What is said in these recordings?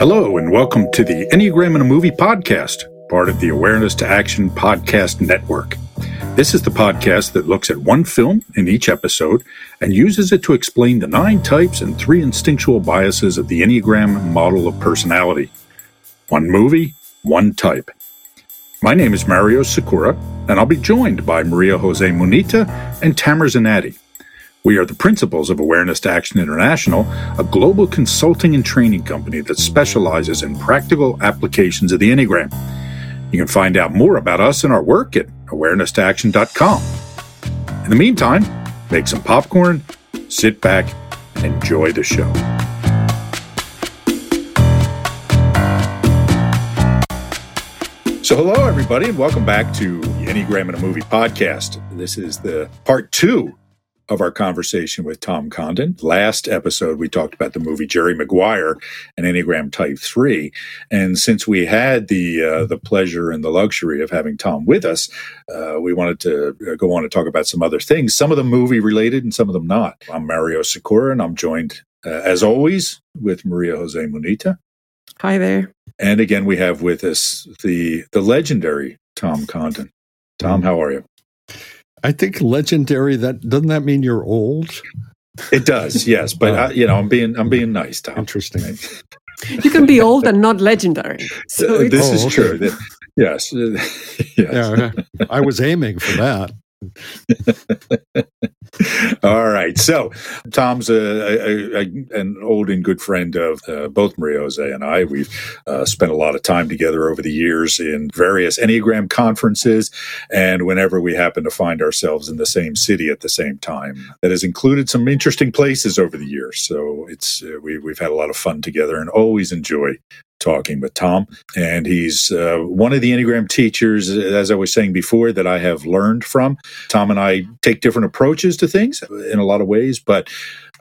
Hello, and welcome to the Enneagram in a Movie podcast, part of the Awareness to Action Podcast Network. This is the podcast that looks at one film in each episode and uses it to explain the nine types and three instinctual biases of the Enneagram model of personality. One movie, one type. My name is Mario Sikora, and I'll be joined by Maria Jose Munita and Tamer Zanatti. We are the principals of Awareness to Action International, a global consulting and training company that specializes in practical applications of the Enneagram. You can find out more about us and our work at awareness2action.com. In the meantime, make some popcorn, sit back, and enjoy the show. So, hello, everybody, and welcome back to Enneagram in a Movie podcast. This is the part two of our conversation with Tom Condon. Last episode, we talked about the movie Jerry Maguire and Enneagram Type 3. And since we had the, uh, the pleasure and the luxury of having Tom with us, uh, we wanted to uh, go on to talk about some other things, some of them movie related and some of them not. I'm Mario Sikora, and I'm joined, uh, as always, with Maria Jose Munita. Hi there. And again, we have with us the, the legendary Tom Condon. Tom, how are you? I think legendary. That doesn't that mean you're old? It does, yes. But oh. I, you know, I'm being I'm being nice, Tom. Interesting. You can be old and not legendary. So this oh, is okay. true. That, yes. yes. Yeah, I was aiming for that. All right. So, Tom's a, a, a, an old and good friend of uh, both Maria Jose and I. We've uh, spent a lot of time together over the years in various Enneagram conferences, and whenever we happen to find ourselves in the same city at the same time, that has included some interesting places over the years. So, it's uh, we, we've had a lot of fun together and always enjoy talking with Tom. And he's uh, one of the Enneagram teachers, as I was saying before, that I have learned from. Tom and I take different approaches to things in a lot of ways, but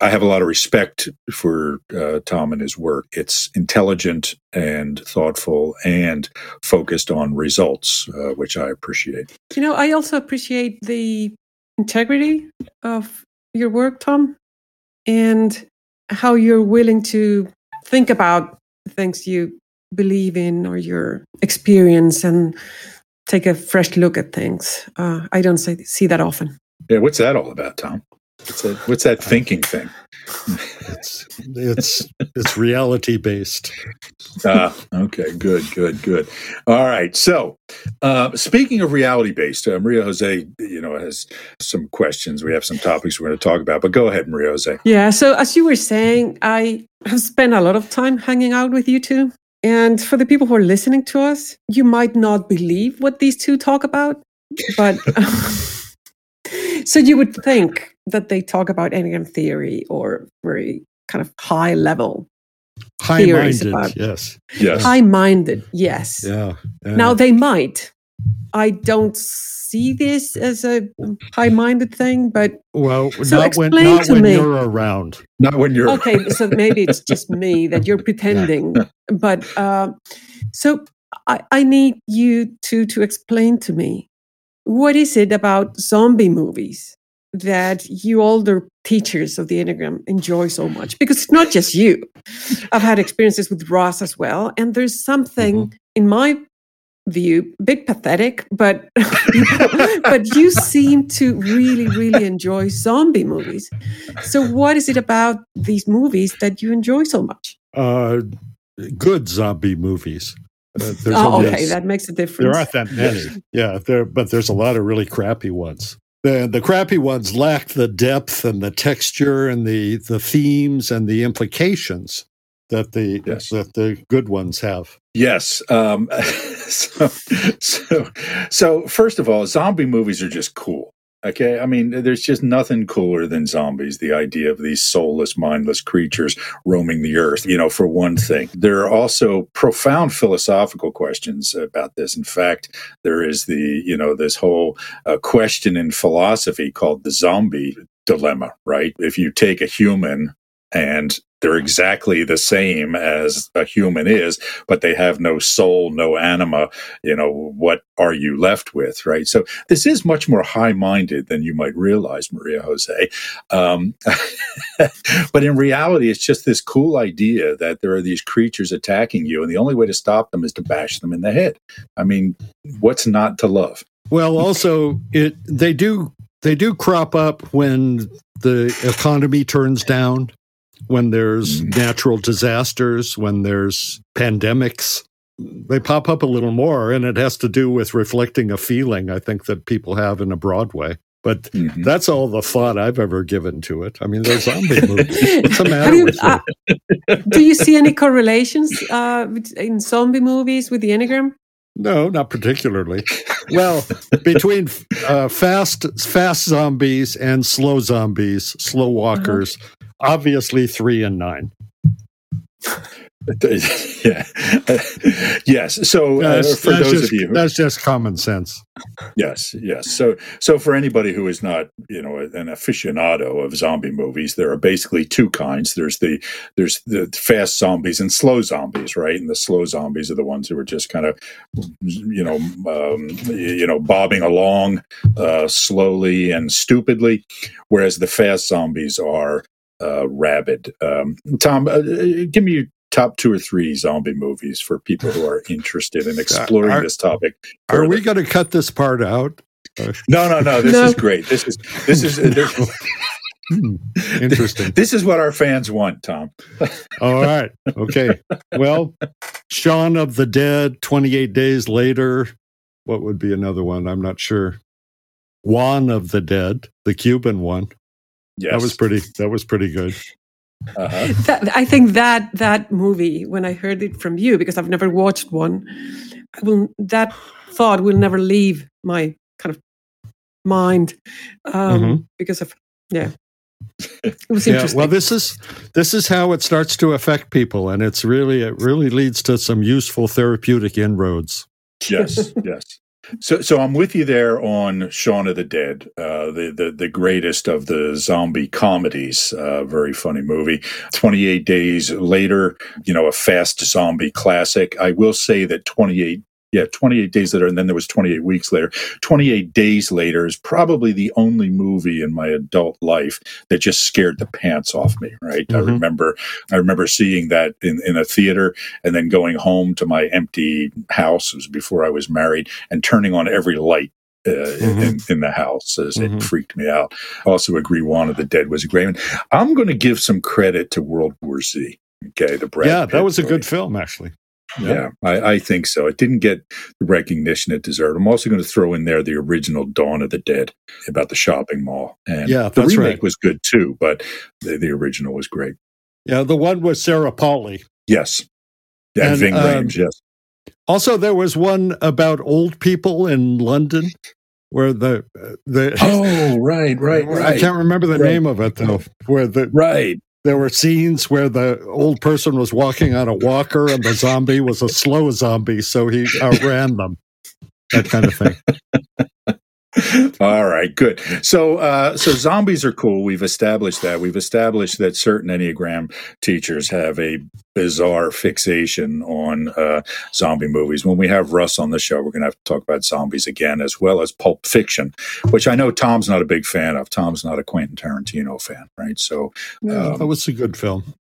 I have a lot of respect for uh, Tom and his work. It's intelligent and thoughtful and focused on results, uh, which I appreciate. You know, I also appreciate the integrity of your work, Tom, and how you're willing to think about things you believe in or your experience and take a fresh look at things. Uh, I don't say, see that often. Yeah, what's that all about, Tom? What's that, what's that thinking thing? it's it's it's reality based. ah, okay, good, good, good. All right. So, uh, speaking of reality based, uh, Maria Jose, you know, has some questions. We have some topics we're going to talk about. But go ahead, Maria Jose. Yeah. So, as you were saying, I have spent a lot of time hanging out with you two. And for the people who are listening to us, you might not believe what these two talk about, but. so you would think that they talk about Enneagram theory or very kind of high level high minded yes. Yes. High minded yes. Yeah, yeah, now they might. I don't see this as a high minded thing but well so not when, not when me. you're around. Not when you're okay so maybe it's just me that you're pretending yeah. but uh, so I, I need you to to explain to me what is it about zombie movies that you older teachers of the Enneagram enjoy so much because it's not just you. I've had experiences with Ross as well. And there's something, mm-hmm. in my view, a bit pathetic, but but you seem to really, really enjoy zombie movies. So what is it about these movies that you enjoy so much? Uh, good zombie movies. Uh, oh, okay, that makes a difference. There aren't that many, yeah. There, but there's a lot of really crappy ones. The the crappy ones lack the depth and the texture and the the themes and the implications that the yes. that the good ones have. Yes. Um, so, so, so first of all, zombie movies are just cool. Okay. I mean, there's just nothing cooler than zombies. The idea of these soulless, mindless creatures roaming the earth, you know, for one thing. There are also profound philosophical questions about this. In fact, there is the, you know, this whole uh, question in philosophy called the zombie dilemma, right? If you take a human and they're exactly the same as a human is, but they have no soul, no anima. You know, what are you left with, right? So this is much more high minded than you might realize, Maria Jose. Um, but in reality, it's just this cool idea that there are these creatures attacking you, and the only way to stop them is to bash them in the head. I mean, what's not to love? Well, also, it they do they do crop up when the economy turns down when there's natural disasters, when there's pandemics. They pop up a little more, and it has to do with reflecting a feeling I think that people have in a broad way. But mm-hmm. that's all the thought I've ever given to it. I mean, those zombie movies. What's the matter you, with uh, Do you see any correlations uh, in zombie movies with the Enneagram? No, not particularly. well, between uh, fast fast zombies and slow zombies, slow walkers, uh-huh obviously three and nine. yeah. yes. So uh, for those just, of you, that's just common sense. Yes. Yes. So so for anybody who is not you know an aficionado of zombie movies, there are basically two kinds. There's the there's the fast zombies and slow zombies, right? And the slow zombies are the ones who are just kind of you know um, you know bobbing along uh, slowly and stupidly, whereas the fast zombies are rabid. Um, Tom, uh, give me your top two or three zombie movies for people who are interested in exploring are, this topic. Further. Are we going to cut this part out? No, no, no. This no. is great. This is this is. Hmm, interesting. This is what our fans want, Tom. All right. Okay. Well, Shaun of the Dead, 28 Days Later. What would be another one? I'm not sure. Juan of the Dead, the Cuban one. Yes. That was pretty. That was pretty good. Uh-huh. That, I think that that movie, when I heard it from you, because I've never watched one, I will that thought will never leave my kind of mind um, mm-hmm. because of yeah. It was yeah, well, this is this is how it starts to affect people, and it's really it really leads to some useful therapeutic inroads. Yes, yes. So, so I'm with you there on Shaun of the Dead, uh, the, the the greatest of the zombie comedies. Uh, very funny movie. 28 Days Later, you know, a fast zombie classic. I will say that 28 yeah, 28 days later, and then there was 28 weeks later. 28 days later is probably the only movie in my adult life that just scared the pants off me. Right? Mm-hmm. I remember, I remember seeing that in, in a theater, and then going home to my empty house. It was before I was married, and turning on every light uh, mm-hmm. in, in, the house as mm-hmm. it freaked me out. I also agree Juan of the Dead was a great one. I'm going to give some credit to World War Z. Okay, the Brad yeah, Pitt that was a good film actually. Yeah, I, I, think so. It didn't get the recognition it deserved. I'm also going to throw in there the original Dawn of the Dead about the shopping mall. And yeah, the remake right. was good too, but the, the, original was great. Yeah, the one with Sarah Polley. Yes. And, and Ving um, Rhames, yes. Also, there was one about old people in London where the the oh right right right I can't remember the right. name of it though where the right there were scenes where the old person was walking on a walker and the zombie was a slow zombie, so he outran them. That kind of thing. All right, good. So, uh, so zombies are cool. We've established that. We've established that certain Enneagram teachers have a bizarre fixation on uh, zombie movies. When we have Russ on the show, we're going to have to talk about zombies again, as well as Pulp Fiction, which I know Tom's not a big fan of. Tom's not a Quentin Tarantino fan, right? So, um, that was a good film.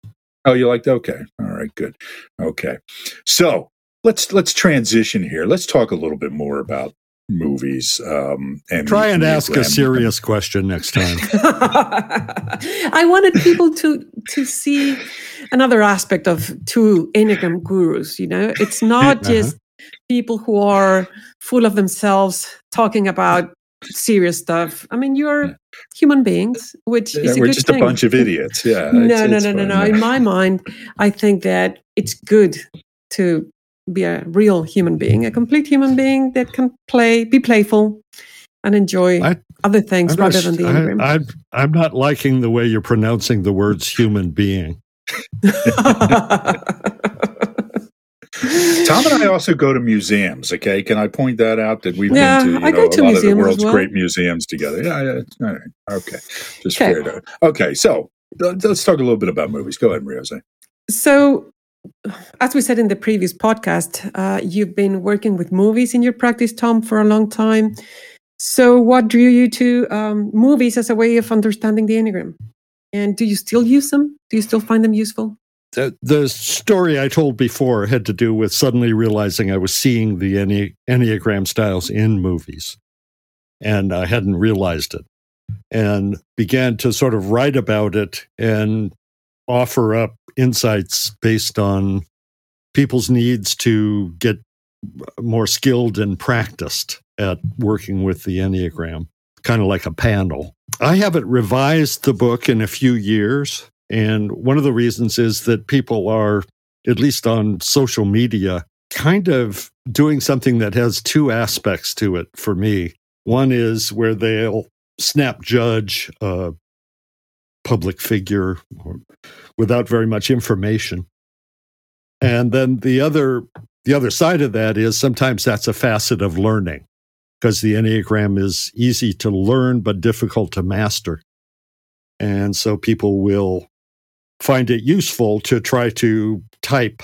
Oh, you liked? Okay, all right, good. Okay, so let's let's transition here. Let's talk a little bit more about movies um, and try and ask a serious question next time. I wanted people to to see another aspect of two enneagram gurus you know? It's not uh-huh. just people who are full of themselves talking about serious stuff. I mean you're human beings which yeah, is a we're good just thing. a bunch of idiots. Yeah no no no no no. in my mind i think that it's good to be a real human being, a complete human being that can play, be playful, and enjoy I, other things I'm rather not, than the Enneagram. I, I'm, I'm not liking the way you're pronouncing the words human being. Tom and I also go to museums. Okay, can I point that out that we've yeah, been to, you I know, to a lot of the world's well. great museums together? Yeah, yeah. All right. Okay, just okay. fair to. Okay, so uh, let's talk a little bit about movies. Go ahead, Mariose. So, as we said in the previous podcast, uh, you've been working with movies in your practice, Tom, for a long time. So, what drew you to um, movies as a way of understanding the Enneagram? And do you still use them? Do you still find them useful? The, the story I told before had to do with suddenly realizing I was seeing the Enne- Enneagram styles in movies, and I hadn't realized it, and began to sort of write about it and offer up insights based on people's needs to get more skilled and practiced at working with the Enneagram, kind of like a panel. I haven't revised the book in a few years. And one of the reasons is that people are, at least on social media, kind of doing something that has two aspects to it for me. One is where they'll snap judge a public figure without very much information. And then the other the other side of that is sometimes that's a facet of learning because the Enneagram is easy to learn but difficult to master. And so people will find it useful to try to type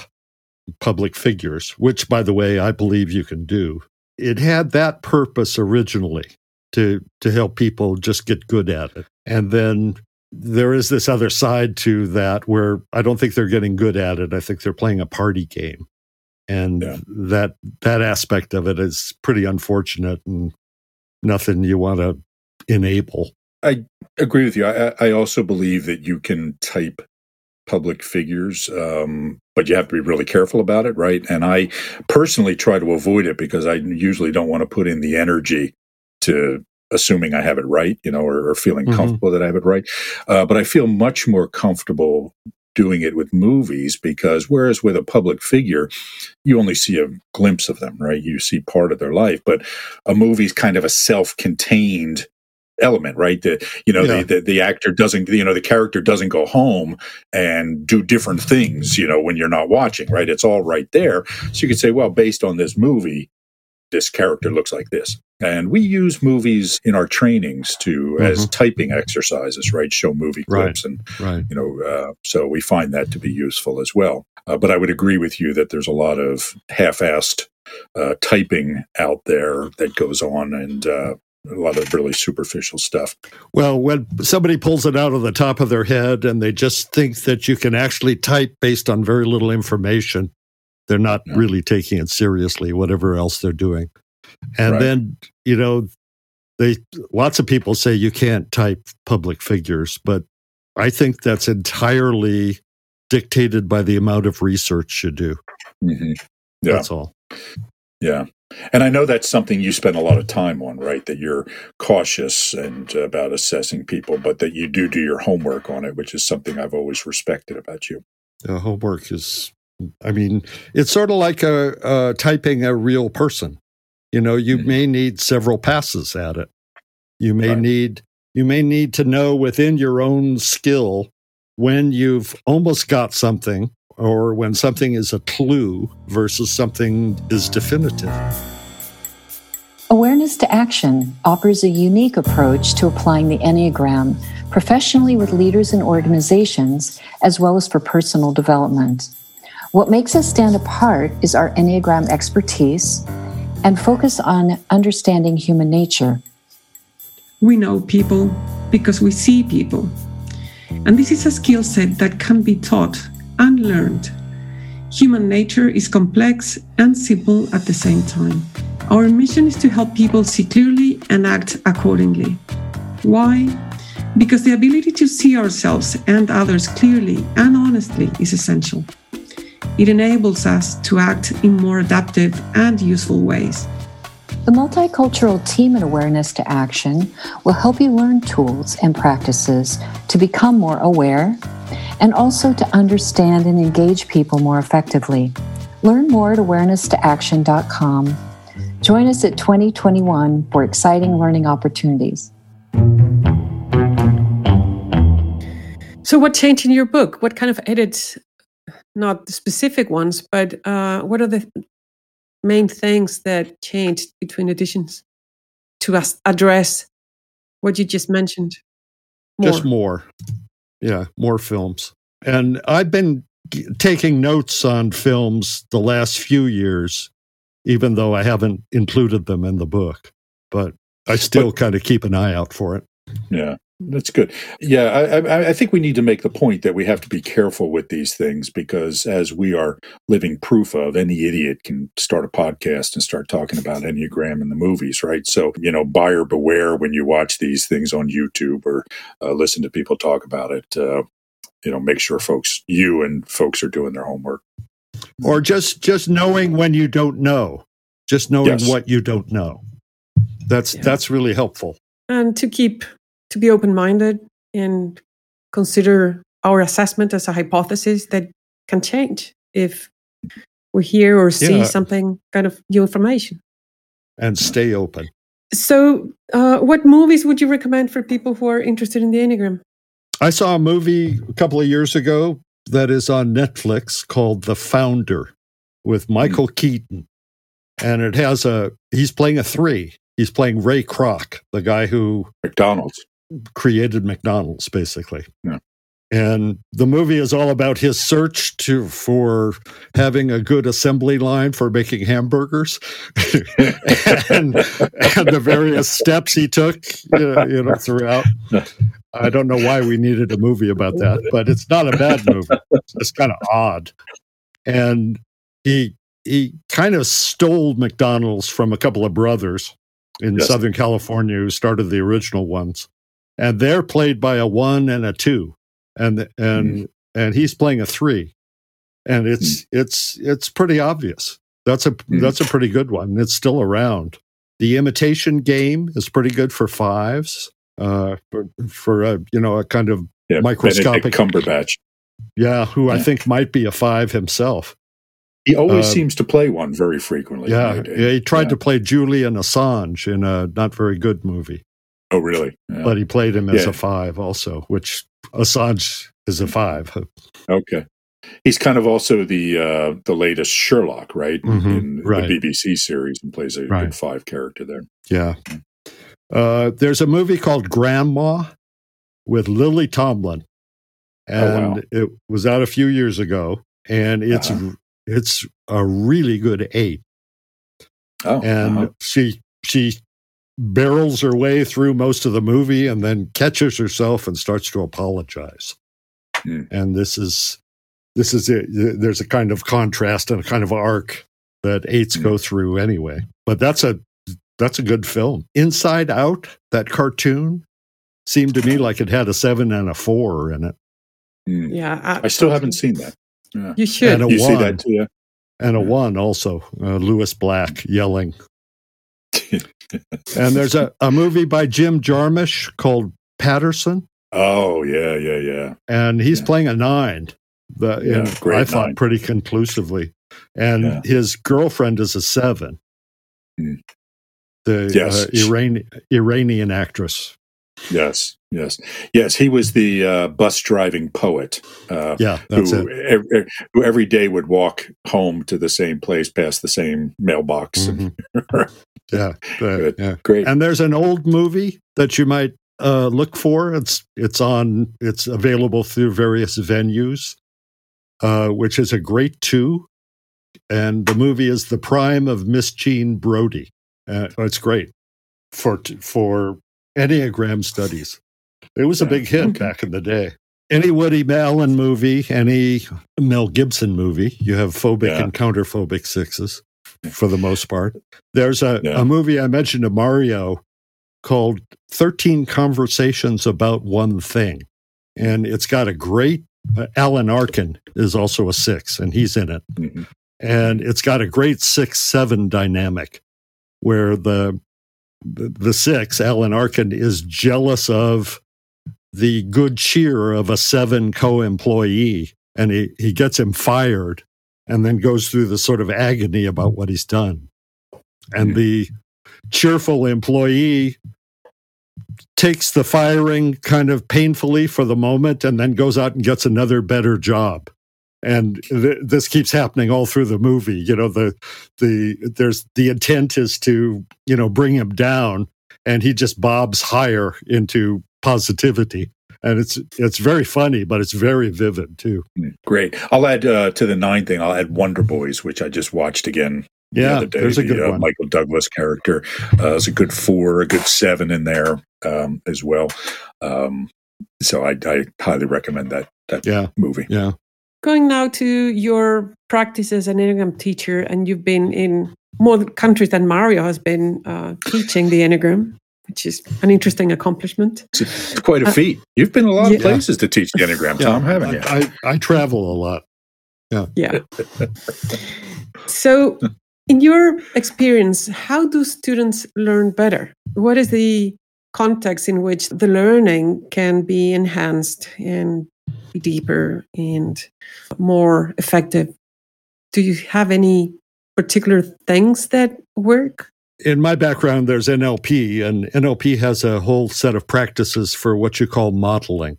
public figures, which, by the way, I believe you can do. It had that purpose originally to, to help people just get good at it. And then there is this other side to that where I don't think they're getting good at it. I think they're playing a party game and yeah. that that aspect of it is pretty unfortunate and nothing you want to enable. I agree with you. I, I also believe that you can type public figures, um, but you have to be really careful about it, right? And I personally try to avoid it because I usually don't want to put in the energy to assuming I have it right, you know, or, or feeling mm-hmm. comfortable that I have it right. Uh, but I feel much more comfortable doing it with movies because whereas with a public figure you only see a glimpse of them right you see part of their life but a movie's kind of a self-contained element right the you know yeah. the, the, the actor doesn't you know the character doesn't go home and do different things you know when you're not watching right it's all right there so you could say well based on this movie this character looks like this and we use movies in our trainings to mm-hmm. as typing exercises, right? Show movie clips, right. and right. you know, uh, so we find that to be useful as well. Uh, but I would agree with you that there's a lot of half-assed uh, typing out there that goes on, and uh, a lot of really superficial stuff. Well, when somebody pulls it out of the top of their head and they just think that you can actually type based on very little information, they're not yeah. really taking it seriously, whatever else they're doing. And right. then, you know, they lots of people say you can't type public figures, but I think that's entirely dictated by the amount of research you do. Mm-hmm. Yeah. That's all. Yeah. And I know that's something you spend a lot of time on, right? That you're cautious and about assessing people, but that you do do your homework on it, which is something I've always respected about you. The homework is, I mean, it's sort of like a, uh, typing a real person. You know, you mm-hmm. may need several passes at it. You may right. need you may need to know within your own skill when you've almost got something or when something is a clue versus something is definitive. Awareness to Action offers a unique approach to applying the Enneagram professionally with leaders and organizations, as well as for personal development. What makes us stand apart is our Enneagram expertise and focus on understanding human nature. We know people because we see people. And this is a skill set that can be taught and learned. Human nature is complex and simple at the same time. Our mission is to help people see clearly and act accordingly. Why? Because the ability to see ourselves and others clearly and honestly is essential. It enables us to act in more adaptive and useful ways. The multicultural team and awareness to action will help you learn tools and practices to become more aware and also to understand and engage people more effectively. Learn more at awareness2action.com. Join us at 2021 for exciting learning opportunities. So, what changed in your book? What kind of edits not the specific ones, but uh, what are the main things that changed between editions to address what you just mentioned? More. Just more. yeah, more films. And I've been g- taking notes on films the last few years, even though I haven't included them in the book. But I still kind of keep an eye out for it. Yeah. That's good. Yeah, I, I, I, think we need to make the point that we have to be careful with these things because, as we are living proof of, any idiot can start a podcast and start talking about Enneagram in the movies, right? So, you know, buyer beware when you watch these things on YouTube or uh, listen to people talk about it. Uh, you know, make sure folks, you and folks are doing their homework. Or just just knowing when you don't know, just knowing yes. what you don't know. That's yeah. that's really helpful. And to keep to be open minded and consider our assessment as a hypothesis that can change if we hear or see yeah. something kind of new information. And stay open. So, uh, what movies would you recommend for people who are interested in the Enneagram? I saw a movie a couple of years ago that is on Netflix called The Founder with. Michael mm. Keaton. And it has a, he's playing a three. He's playing Ray Kroc, the guy who McDonald's created McDonald's, basically. Yeah. And the movie is all about his search to for having a good assembly line for making hamburgers, and, and the various steps he took, you know, throughout. I don't know why we needed a movie about that, but it's not a bad movie. It's kind of odd, and he he kind of stole McDonald's from a couple of brothers in yes. Southern California who started the original ones and they're played by a one and a two, and and mm. and he's playing a three, and it's mm. it's it's pretty obvious. That's a mm. that's a pretty good one. It's still around. The imitation game is pretty good for fives. Uh, for, for a you know a kind of yeah, microscopic Cumberbatch. Yeah, who yeah. I think might be a five himself. He always uh, seems to play one very frequently. Yeah, yeah he tried to play Julian Assange in a not very good movie. Oh, really? Yeah. But he played him as yeah. a five also, which Assange is a five. Okay. He's kind of also the uh, the latest Sherlock, right? Mm-hmm. In right. the BBC series and plays a right. good five character there. Yeah. Uh, there's a movie called Grandma with Lily Tomlin, and oh, wow. it was out a few years ago, and it's uh-huh. it's a really good eight. Oh, and uh-huh. she she barrels her way through most of the movie and then catches herself and starts to apologize. Mm. And this is this is it. There's a kind of contrast and a kind of arc that eights mm. go through anyway. But that's a that's a good film. Inside Out, that cartoon seemed to me like it had a seven and a four in it. Mm. Yeah, I, I still haven't seen that. Yeah. You should. And a you one, see that too, yeah. And a one also, uh, Lewis Black yelling and there's a, a movie by Jim Jarmusch called Paterson. Oh yeah, yeah, yeah. And he's yeah. playing a nine. The, yeah, great I thought nine. pretty conclusively. And yeah. his girlfriend is a seven. Mm. The yes. uh, Iran- Iranian actress. Yes, yes, yes. He was the uh, bus driving poet. Uh, yeah, that's who, it. Every, who every day would walk home to the same place, past the same mailbox. Mm-hmm. Yeah, Good. yeah, great. And there's an old movie that you might uh, look for. It's it's on. It's available through various venues, uh, which is a great two. And the movie is The Prime of Miss Jean Brodie. Uh, it's great for for Enneagram studies. It was a big hit okay. back in the day. Any Woody Allen movie, any Mel Gibson movie, you have phobic yeah. and counterphobic sixes for the most part. There's a, yeah. a movie I mentioned to Mario called 13 Conversations About One Thing. And it's got a great, uh, Alan Arkin is also a six, and he's in it. Mm-hmm. And it's got a great six seven dynamic where the, the, six, Alan Arkin, is jealous of the good cheer of a seven co employee and he, he gets him fired and then goes through the sort of agony about what he's done. And the cheerful employee takes the firing kind of painfully for the moment and then goes out and gets another better job. And th- this keeps happening all through the movie you know the the there's the intent is to you know bring him down and he just bobs higher into positivity and it's it's very funny, but it's very vivid too. Great. I'll add uh, to the nine thing. I'll add Wonder Boys, which I just watched again. The Yeah, other day. there's a good the, uh, one. Michael Douglas character. Uh, there's a good four, a good seven in there um, as well. Um, so I, I highly recommend that that Yeah, movie. yeah. Going now to your practice as an Enneagram teacher, and you've been in more countries than Mario has been uh, teaching the Enneagram, which is an interesting accomplishment. It's, it's quite a uh, feat. You've been a lot of places to teach the Enneagram, Tom, haven't you? I, I, I travel a lot. Yeah. Yeah. so, in your experience, how do students learn better? What is the context in which the learning can be enhanced and be deeper and more effective? Do you have any particular things that work? In my background, there's NLP, and NLP has a whole set of practices for what you call modeling.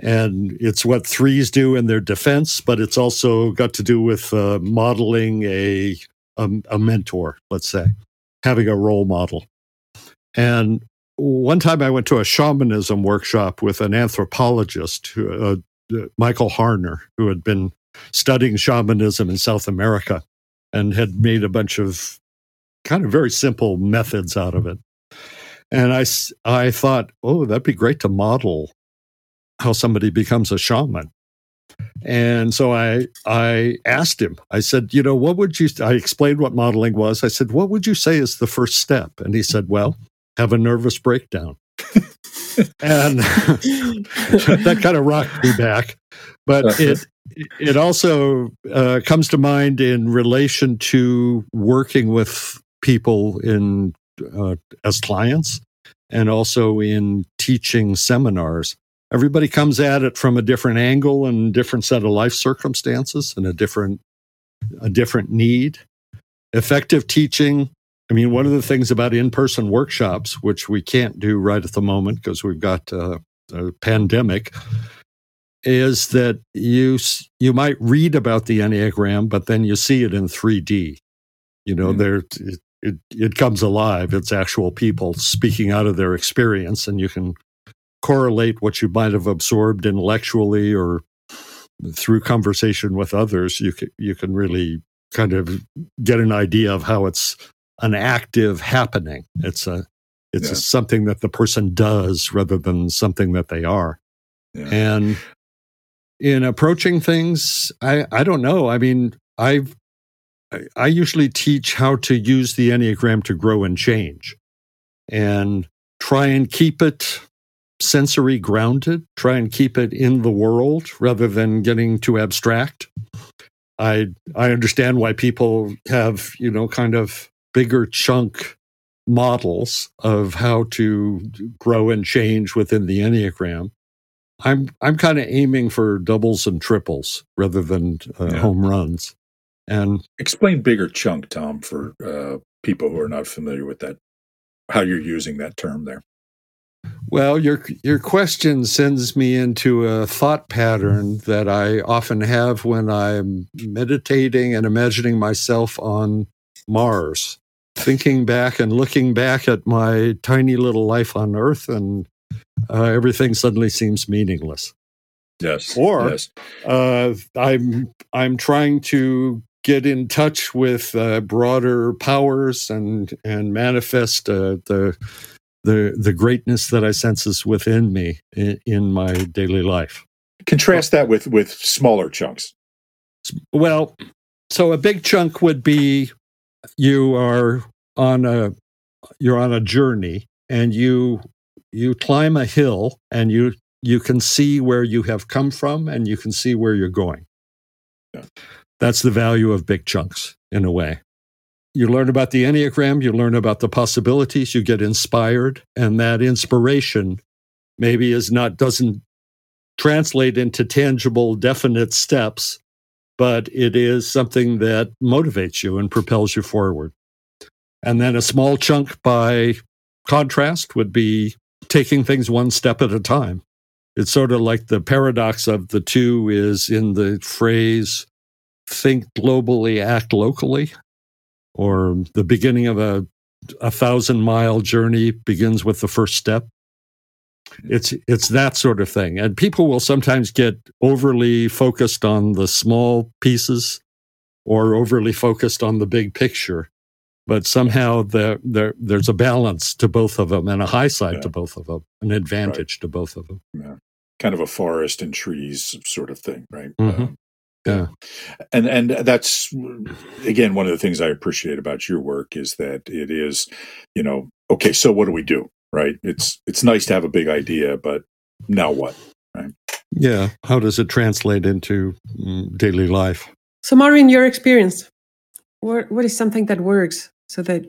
And it's what threes do in their defense, but it's also got to do with uh, modeling a, a a mentor, let's say, having a role model. And one time I went to a shamanism workshop with an anthropologist, uh, Michael Harner, who had been studying shamanism in South America and had made a bunch of kind of very simple methods out of it. And I, I thought, oh, that'd be great to model how somebody becomes a shaman. And so I, I asked him, I said, you know, what would you, I explained what modeling was. I said, what would you say is the first step? And he said, well, have a nervous breakdown. and that kind of rocked me back. But it, it also uh, comes to mind in relation to working with people in uh, as clients and also in teaching seminars. Everybody comes at it from a different angle and different set of life circumstances and a different a different need. Effective teaching i mean one of the things about in-person workshops which we can't do right at the moment because we've got uh, a pandemic is that you you might read about the enneagram but then you see it in 3d you know Mhm. there it, it, comes alive. It's actual people speaking out of their experience and you can correlate what you might have absorbed intellectually or through conversation with others. You can, you can really kind of get an idea of how it's an active happening. It's a it's Yeah. something that the person does rather than something that they are. Yeah. and in approaching things i i don't know. I mean i've I- usually teach how to use the enneagram to grow and change and try and keep it sensory grounded try and keep it in the world rather than getting too abstract. I i understand why people have you know kind of bigger chunk models of how to grow and change within the enneagram. I'm i'm kind of aiming for doubles and triples rather than uh, Yeah. home runs and Explain bigger chunk, Tom, for uh, people who are not familiar with that. How you're using that term there. Well, your your question sends me into a thought pattern that I often have when I'm meditating and imagining myself on Mars, thinking back and looking back at my tiny little life on Earth, and uh, everything suddenly seems meaningless. Yes. Or- yes. Uh, I'm I'm trying to get in touch with uh, broader powers and and manifest uh, the the the greatness that I sense is within me in, in my daily life. Contrast that with with smaller chunks. Well, so a big chunk would be you are on a you're on a journey and you you climb a hill and you you can see where you have come from and you can see where you're going. Yeah. That's the value of big chunks in a way. You learn about the Enneagram, you learn about the possibilities, you get inspired, and that inspiration maybe is not doesn't translate into tangible, definite steps, but it is something that motivates you and propels you forward. And then a small chunk by contrast would be taking things one step at a time. It's sort of like the paradox of the two is in the phrase think globally, act locally, or the beginning of a, a thousand mile journey begins with the first step. it's it's that sort of thing and people will sometimes get overly focused on the small pieces or overly focused on the big picture but somehow there there there's a balance to both of them and a high side yeah. to both of them an advantage right. to both of them yeah. kind of a forest and trees sort of thing right mm-hmm. um, yeah. And and that's again one of the things i appreciate about your work is that it is you know okay so what do we do right? It's it's nice to have a big idea but now what right? Yeah. How does it translate into mm, daily life? So Mario in your experience what what is something that works so that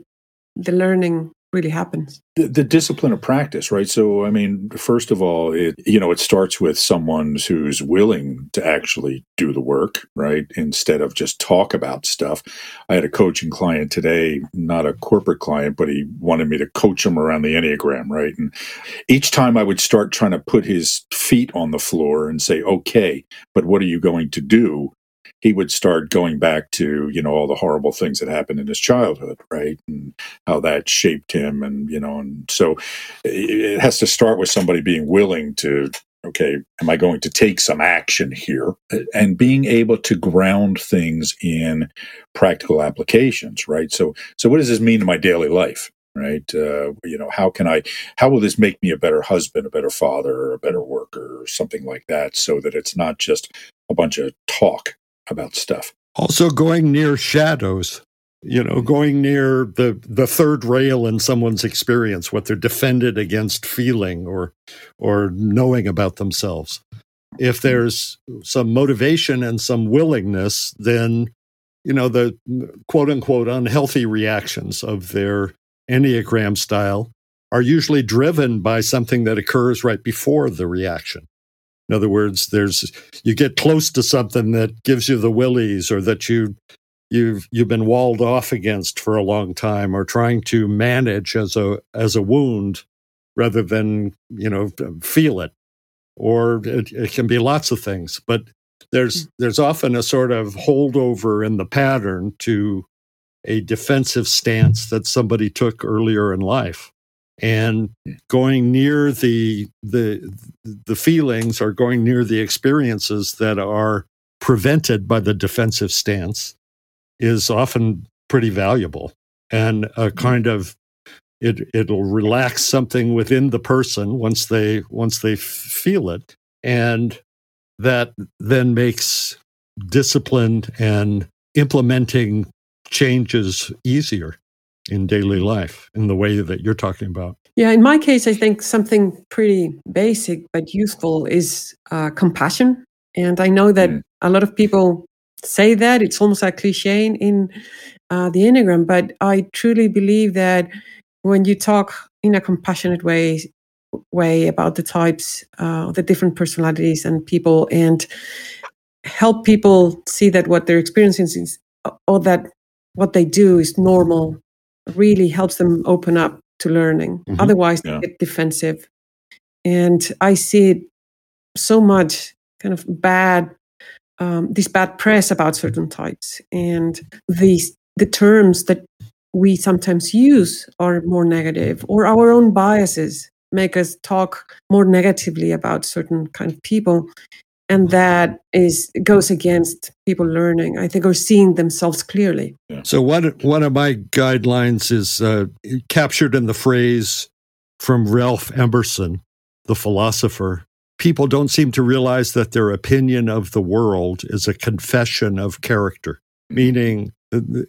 the learning really happens. The, the, discipline of practice right? So i mean first of all it you know it starts with someone who's willing to actually do the work right? Instead of just talk about stuff. I had a coaching client today not a corporate client but he wanted me to coach him around the enneagram right? And each time i would start trying to put his feet on the floor and say okay but what are you going to do he would start going back to you know all the horrible things that happened in his childhood right and how that shaped him and you know and so it has to start with somebody being willing to okay am i going to take some action here? And being able to ground things in practical applications right? So so what does this mean to my daily life right? Uh, you know how can i how will this make me a better husband a better father a better worker or something like that so that it's not just a bunch of talk about stuff. Also, going near shadows, you know, going near the the third rail in someone's experience, what they're defended against feeling or or knowing about themselves. If hmm. there's some motivation and some willingness, then you know the quote unquote unhealthy reactions of their enneagram style are usually driven by something that occurs right before the reaction. In other words, there's you get close to something that gives you the willies or that you you've you've been walled off against for a long time or trying to manage as a as a wound rather than you know feel it or it, it can be lots of things but there's hmm. there's often a sort of holdover in the pattern to a defensive stance that somebody took earlier in life and going near the the the feelings or going near the experiences that are prevented by the defensive stance is often pretty valuable. And a mm-hmm. kind of it it'll relax something within the person once they once they feel it. And that then makes discipline and implementing changes easier in daily life in the way that you're talking about? Yeah, in my case, I think something pretty basic but useful is uh, compassion. And I know that mm. a lot of people say that it's almost a cliche in uh, the Enneagram, but I truly believe that when you talk in a compassionate way, way about the types, uh, the different personalities and people, and help people see that what they're experiencing is, or that what they do is normal really helps them open up to learning. Mm-hmm. Otherwise, yeah. they get defensive. And I see so much kind of bad, um, this bad press about certain types. And these the terms that we sometimes use are more negative, or our own biases make us talk more negatively about certain kind of people and that is goes against people learning i think or seeing themselves clearly yeah. so one one of my guidelines is uh, captured in the phrase from ralph emerson the philosopher people don't seem to realize that their opinion of the world is a confession of character meaning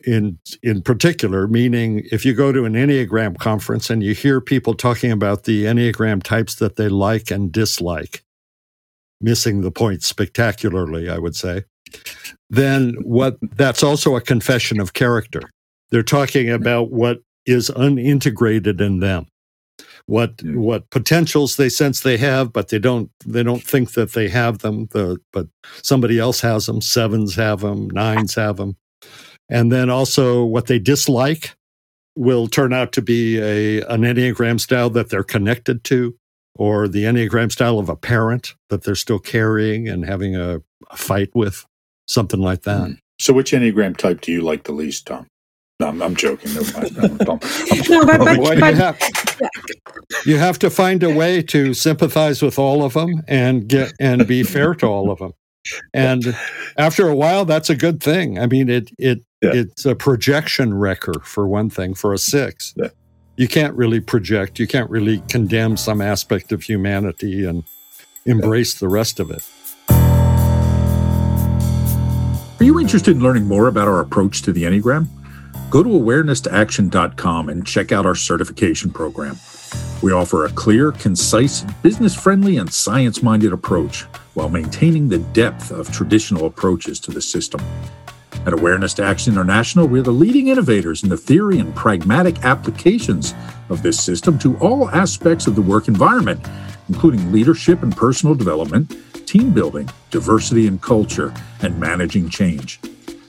in in particular meaning if you go to an enneagram conference and you hear people talking about the enneagram types that they like and dislike missing the point spectacularly, I would say, then what that's also a confession of character. They're talking about what is unintegrated in them. What what potentials they sense they have, but they don't they don't think that they have them. The, but somebody else has them. Sevens have them. Nines have them, and then also what they dislike will turn out to be a an enneagram style that they're connected to or the Enneagram style of a parent that they're still carrying and having a, a fight with, something like that. Mm. So, which Enneagram type do you like the least, Tom? No, I'm, I'm joking. Never mind. I'm, no, but, but, well, you, have, you have to find a way to sympathize with all of them and get and be fair to all of them. And after a while, that's a good thing. I mean, it it yeah. it's a projection wrecker for one thing. For a six, yeah. You can't really project. You can't really condemn some aspect of humanity and embrace the rest of it. Are you interested in learning more about our approach to the Enneagram? Go to awareness2action.com and check out our certification program. We offer a clear, concise, business friendly, and science minded approach while maintaining the depth of traditional approaches to the system. At Awareness to Action International, we're the leading innovators in the theory and pragmatic applications of this system to all aspects of the work environment, including leadership and personal development, team building, diversity and culture, and managing change.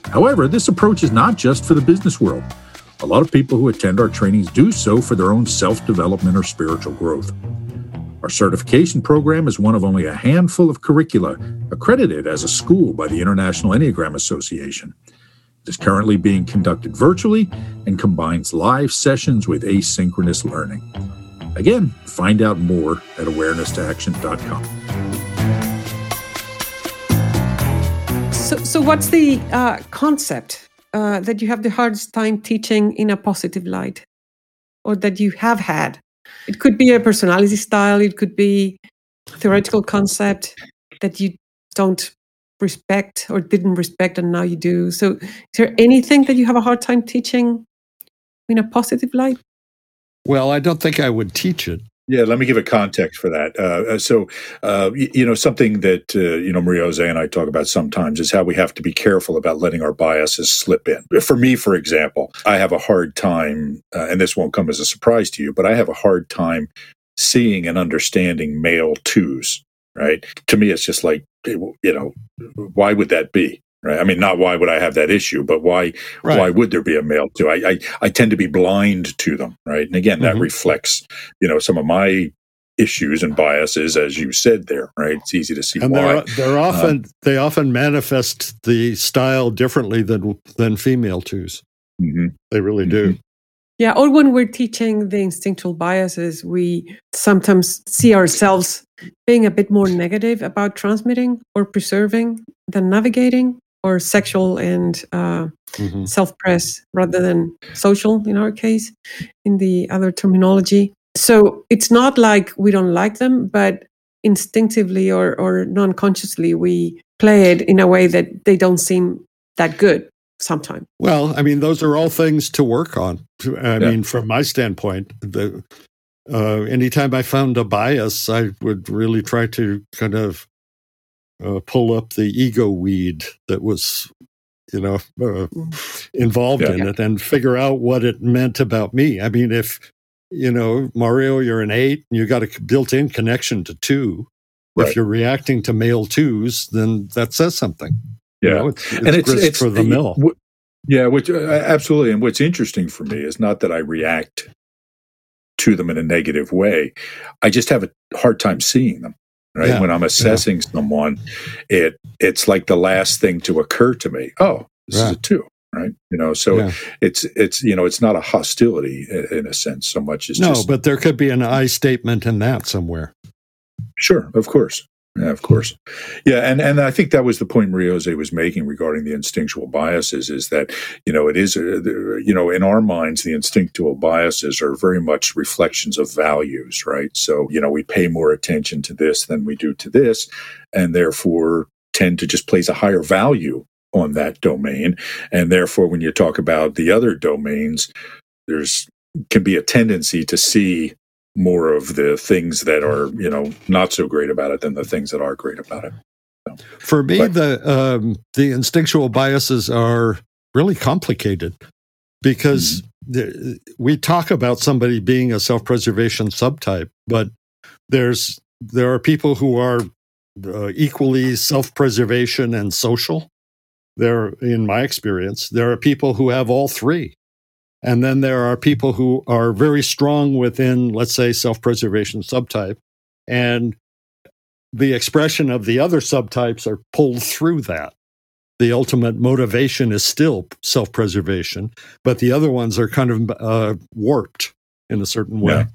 However, this approach is not just for the business world. A lot of people who attend our trainings do so for their own self development or spiritual growth. Our certification program is one of only a handful of curricula accredited as a school by the International Enneagram Association. It is currently being conducted virtually and combines live sessions with asynchronous learning. Again, find out more at awareness2action.com. So, so what's the uh, concept uh, that you have the hardest time teaching in a positive light, or that you have had? It could be a personality style. It could be theoretical concept that you don't respect or didn't respect, and now you do. So, is there anything that you have a hard time teaching in a positive light? Well, I don't think I would teach it. Yeah, let me give a context for that. Uh, uh so, uh, you, you, know, something that uh, you know Maria Jose and I talk about sometimes is how we have to be careful about letting our biases slip in. For me, for example, I have a hard time, uh, and this won't come as a surprise to you, but I have a hard time seeing and understanding male twos. Right? To me, it's just like, you know, why would that be? Right? I mean, not why would I have that issue, but why right. why would there be a male too? I, I, I tend to be blind to them, right? And again, that mm-hmm. reflects, you know, some of my issues and biases, as you said there, right? It's easy to see and why. They're, they're uh, often uh, they often manifest the style differently than than female twos. Mm-hmm. They really do. Mm-hmm. Yeah, or when we're teaching the instinctual biases, we sometimes see ourselves being a bit more negative about transmitting or preserving than navigating or sexual and uh, mm-hmm. self-press rather than social in our case in the other terminology so it's not like we don't like them but instinctively or, or non-consciously we play it in a way that they don't seem that good sometimes well i mean those are all things to work on i yeah. mean from my standpoint the uh, anytime i found a bias i would really try to kind of uh, pull up the ego weed that was you know uh, involved yeah, in yeah. it and figure out what it meant about me. I mean if you know mario you're an eight and you got a built-in connection to two right. if you're reacting to male twos then that says something. Yeah. you know, it's, it's and it's, it's for the mill. yeah which uh, absolutely. And what's interesting for me is not that i react to them in a negative way. I just have a hard time seeing them right yeah. when i'm assessing yeah. someone it it's like the last thing to occur to me oh this right. is a two right you know so yeah. it's it's you know it's not a hostility in, a sense so much as no just, but there could be an i statement in that somewhere sure of course yeah, of course. Yeah, and and I think that was the point Maria was making regarding the instinctual biases is that you know it is uh, you know in our minds the instinctual biases are very much reflections of values, right? So you know we pay more attention to this than we do to this, and therefore tend to just place a higher value on that domain, and therefore when you talk about the other domains, there's can be a tendency to see more of the things that are you know not so great about it than the things that are great about it. So, For me, but, the um, the instinctual biases are really complicated because mm-hmm. we talk about somebody being a self preservation subtype, but there's there are people who are uh, equally self preservation and social. There, in my experience, there are people who have all three. And then there are people who are very strong within, let's say, self preservation subtype. And the expression of the other subtypes are pulled through that. the ultimate motivation is still self preservation, but the other ones are kind of uh, warped in a certain way. Yeah.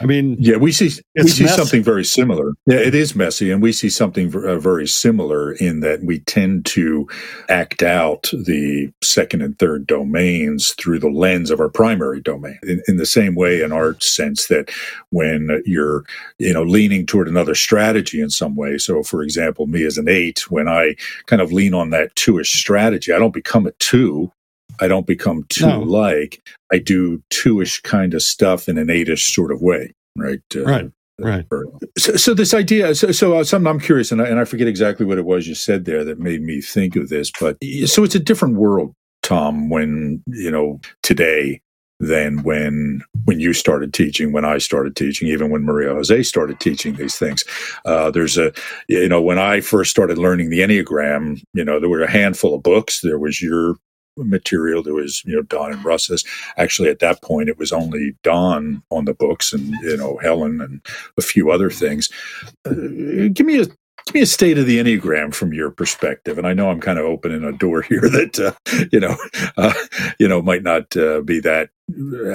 I mean, yeah, we see we see messy. something very similar. Yeah, it is messy, and we see something uh, very similar in that we tend to act out the second and third domains through the lens of our primary domain. In, in the same way, in our sense that when you're you know leaning toward another strategy in some way. So, for example, me as an eight, when I kind of lean on that two-ish strategy, I don't become a two. I don't become too no. like. I do two-ish kind of stuff in an eight-ish sort of way, right? Uh, right. Right. So, so this idea, so, so uh, something I'm curious, and I, and I forget exactly what it was you said there that made me think of this, but so it's a different world, Tom, when, you know, today than when when you started teaching, when I started teaching, even when Maria Jose started teaching these things. Uh, there's a, you know, when I first started learning the Enneagram, you know, there were a handful of books. There was your material. There was, you know, Don and Russ's. Actually, at that point, it was only Don on the books, and you know, Helen and a few other things. Uh, give me a give me a state of the enneagram from your perspective and i know i'm kind of opening a door here that uh, you know uh, you know might not uh, be that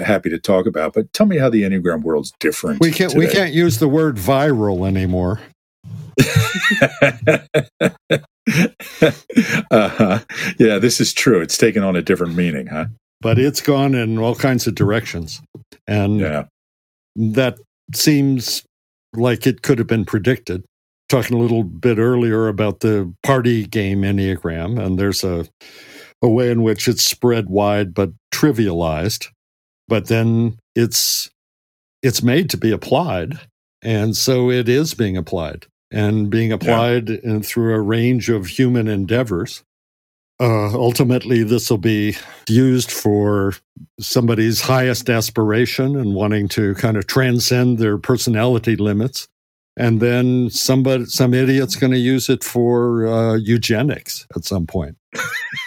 happy to talk about but tell me how the enneagram world's different we can't today. we can't use the word viral anymore uh-huh. Yeah, this is true. It's taken on a different meaning, huh? But it's gone in all kinds of directions. And yeah. that seems like it could have been predicted. Talking a little bit earlier about the party game Enneagram, and there's a, a way in which it's spread wide but trivialized. But then it's it's made to be applied. And so it is being applied and being applied yeah. through a range of human endeavors. Uh, ultimately, this will be used for somebody's highest aspiration and wanting to kind of transcend their personality limits. And then somebody, some idiot's going to use it for uh, eugenics at some point.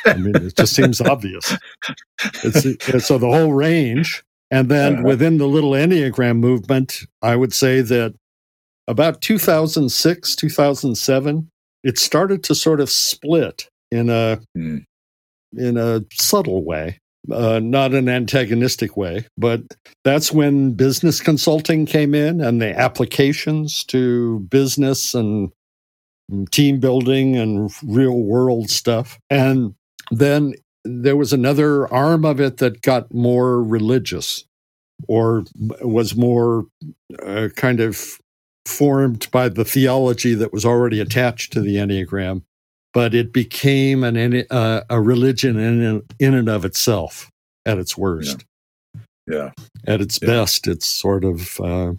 I mean, it just seems obvious. It's, so the whole range. And then uh-huh. within the little Enneagram movement, I would say that about 2006, 2007, it started to sort of split in a mm. in a subtle way, uh, not an antagonistic way. But that's when business consulting came in and the applications to business and team building and real world stuff. And then there was another arm of it that got more religious or was more uh, kind of formed by the theology that was already attached to the Enneagram, but it became an, uh, a religion in, in and of itself at its worst. Yeah. yeah. At its yeah. best, it's sort of uh,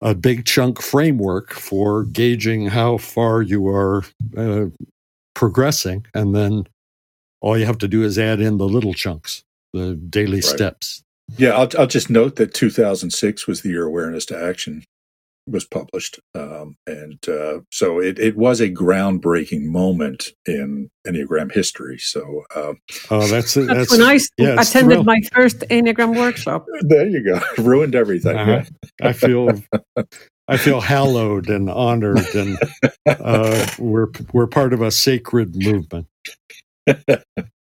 a big chunk framework for gauging how far you are uh, progressing. And then all you have to do is add in the little chunks, the daily right. steps. Yeah, I'll, I'll just note that 2006 was the year awareness to action was published. Um, and uh, so it, it was a groundbreaking moment in Enneagram history. So, uh, oh, that's, that's, that's when I yeah, attended my first Enneagram workshop. There you go. Ruined everything. Uh-huh. I feel. I feel hallowed and honored, and uh, we're we're part of a sacred movement,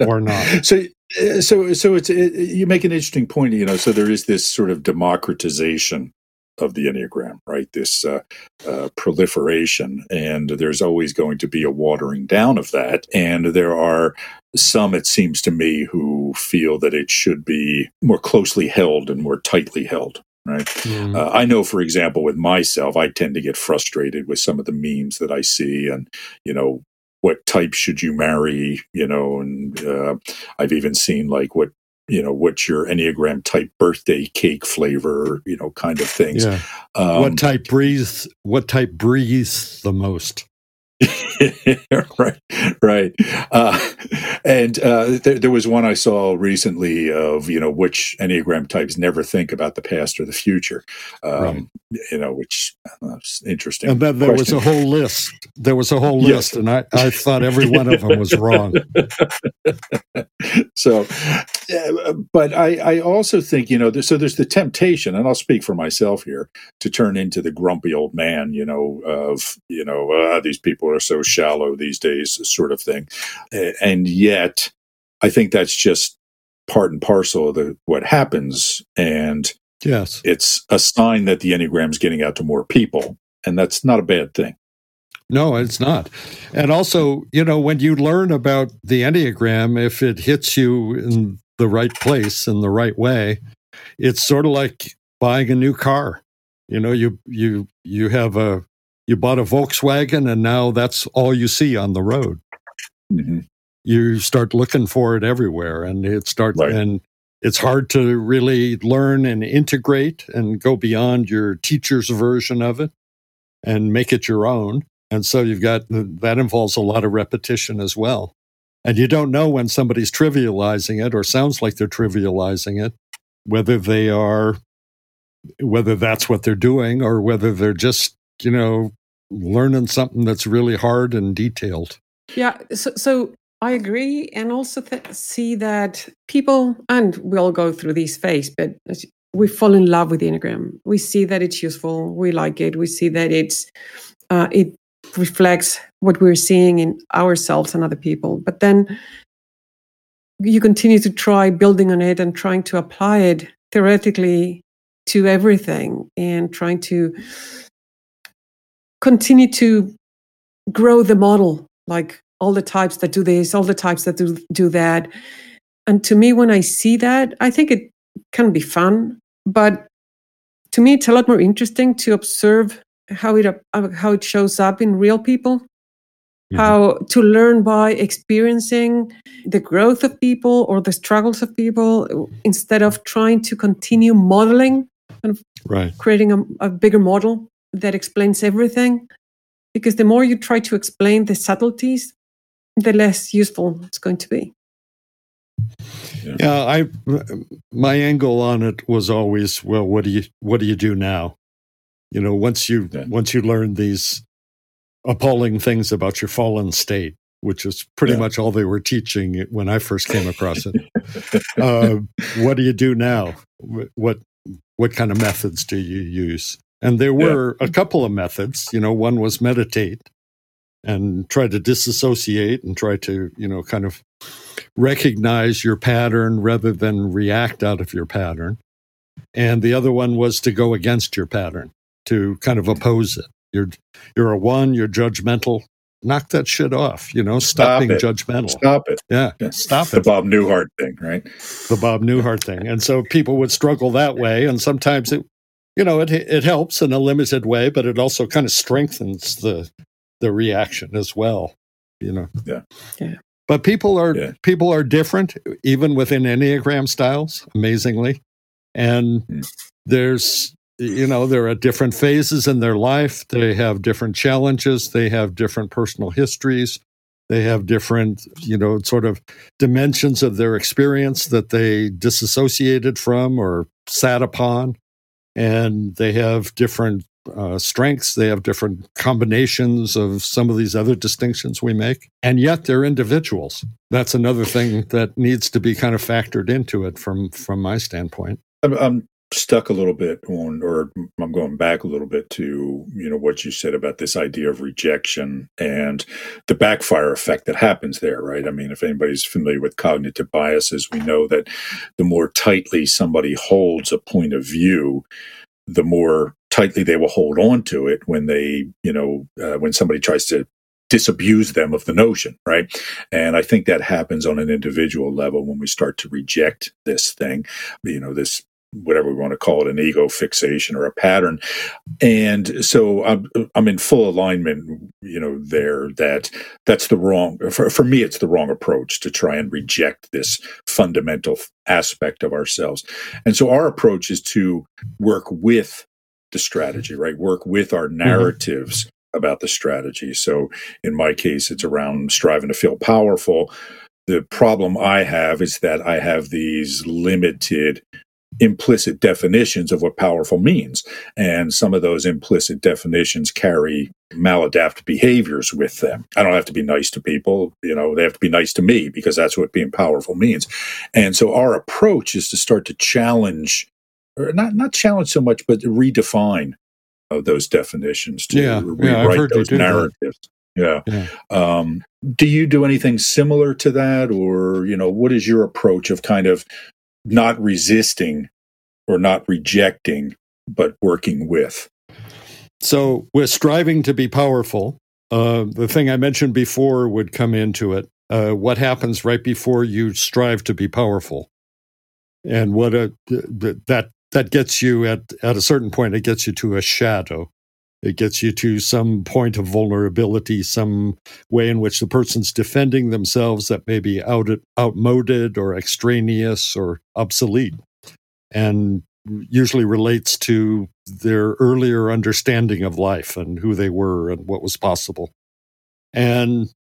or not. So, uh, so, so it's it, you make an interesting point. You know, so there is this sort of democratization of the Enneagram, right? This uh, uh, proliferation, and there's always going to be a watering down of that. And there are some, it seems to me, who feel that it should be more closely held and more tightly held. Right. Mm. Uh, I know, for example, with myself, I tend to get frustrated with some of the memes that I see, and you know, what type should you marry? You know, and uh, I've even seen like what you know what's your enneagram type birthday cake flavor you know kind of things yeah. um, what type breathes what type breathes the most right, right. Uh, and uh, there, there, was one I saw recently of you know which enneagram types never think about the past or the future. Um, right. You know, which uh, interesting. And then there question. was a whole list. There was a whole list, yes. and I, I thought every one of them was wrong. so, but I, I also think you know so there's the temptation, and I'll speak for myself here to turn into the grumpy old man. You know, of you know uh, these people people are so shallow these days, sort of thing. And yet, I think that's just part and parcel of the, what happens. And yes, it's a sign that the Enneagram is getting out to more people. And that's not a bad thing. No, it's not. And also, you know, when you learn about the Enneagram, if it hits you in the right place in the right way, it's sort of like buying a new car. You know, you you you have a you bought a Volkswagen and now that's all you see on the road. Mm-hmm. You start looking for it everywhere and it starts right. and it's hard to really learn and integrate and go beyond your teacher's version of it and make it your own. And so you've got that involves a lot of repetition as well. And you don't know when somebody's trivializing it or sounds like they're trivializing it, whether they are, whether that's what they're doing or whether they're just, you know, learning something that's really hard and detailed. Yeah. So, so I agree. And also th- see that people, and we all go through these phases, but we fall in love with the Enneagram. We see that it's useful. We like it. We see that it's, uh, it reflects what we're seeing in ourselves and other people. But then you continue to try building on it and trying to apply it theoretically to everything and trying to continue to grow the model like all the types that do this all the types that do, do that and to me when i see that i think it can be fun but to me it's a lot more interesting to observe how it uh, how it shows up in real people mm-hmm. how to learn by experiencing the growth of people or the struggles of people instead of trying to continue modeling and right. creating a, a bigger model that explains everything because the more you try to explain the subtleties the less useful it's going to be yeah. yeah i my angle on it was always well what do you what do you do now you know, once you yeah. once you learn these appalling things about your fallen state, which is pretty yeah. much all they were teaching when I first came across it. uh, what do you do now? What what kind of methods do you use? And there were yeah. a couple of methods. You know, one was meditate and try to disassociate and try to you know kind of recognize your pattern rather than react out of your pattern. And the other one was to go against your pattern to kind of oppose it. You're you're a one. You're judgmental. Knock that shit off. You know, stop, stop being it. judgmental. Stop it. Yeah, yeah. stop the it. The Bob Newhart thing, right? The Bob Newhart thing, and so people would struggle that way, and sometimes it, you know, it it helps in a limited way, but it also kind of strengthens the the reaction as well. You know. Yeah. Yeah. But people are yeah. people are different, even within Enneagram styles. Amazingly, and mm. there's you know they're at different phases in their life they have different challenges they have different personal histories they have different you know sort of dimensions of their experience that they disassociated from or sat upon and they have different uh, strengths. They have different combinations of some of these other distinctions we make and yet they're individuals. That's another thing that needs to be kind of factored into it from from my standpoint. I'm, stuck a little bit on, or I'm going back a little bit to, you know, what you said about this idea of rejection and the backfire effect that happens there, right? I mean, if anybody's familiar with cognitive biases, we know that the more tightly somebody holds a point of view, the more tightly they will hold on to it when they, you know, uh, when somebody tries to disabuse them of the notion, right? And I think that happens on an individual level when we start to reject this thing, you know, this whatever we want to call it, an ego fixation or a pattern. And so I'm, I'm in full alignment, you know, there that that's the wrong, for, for me, it's the wrong approach to try and reject this fundamental aspect of ourselves. And so our approach is to work with the strategy, right? Work with our mm-hmm. narratives. Mm-hmm. About the strategy. So, in my case, it's around striving to feel powerful. The problem I have is that I have these limited implicit definitions of what powerful means. And some of those implicit definitions carry maladaptive behaviors with them. I don't have to be nice to people, you know, they have to be nice to me because that's what being powerful means. And so our approach is to start to challenge or not not challenge so much but redefine uh, those definitions to yeah, rewrite yeah, those narratives. Yeah. yeah. Um, do you do anything similar to that, or you know, what is your approach of kind of not resisting or not rejecting, but working with? So, we're striving to be powerful, uh, the thing I mentioned before would come into it. Uh, what happens right before you strive to be powerful, and what a that that gets you at at a certain point. It gets you to a shadow. It gets you to some point of vulnerability, some way in which the person's defending themselves that may be out, outmoded or extraneous or obsolete, and usually relates to their earlier understanding of life and who they were and what was possible. And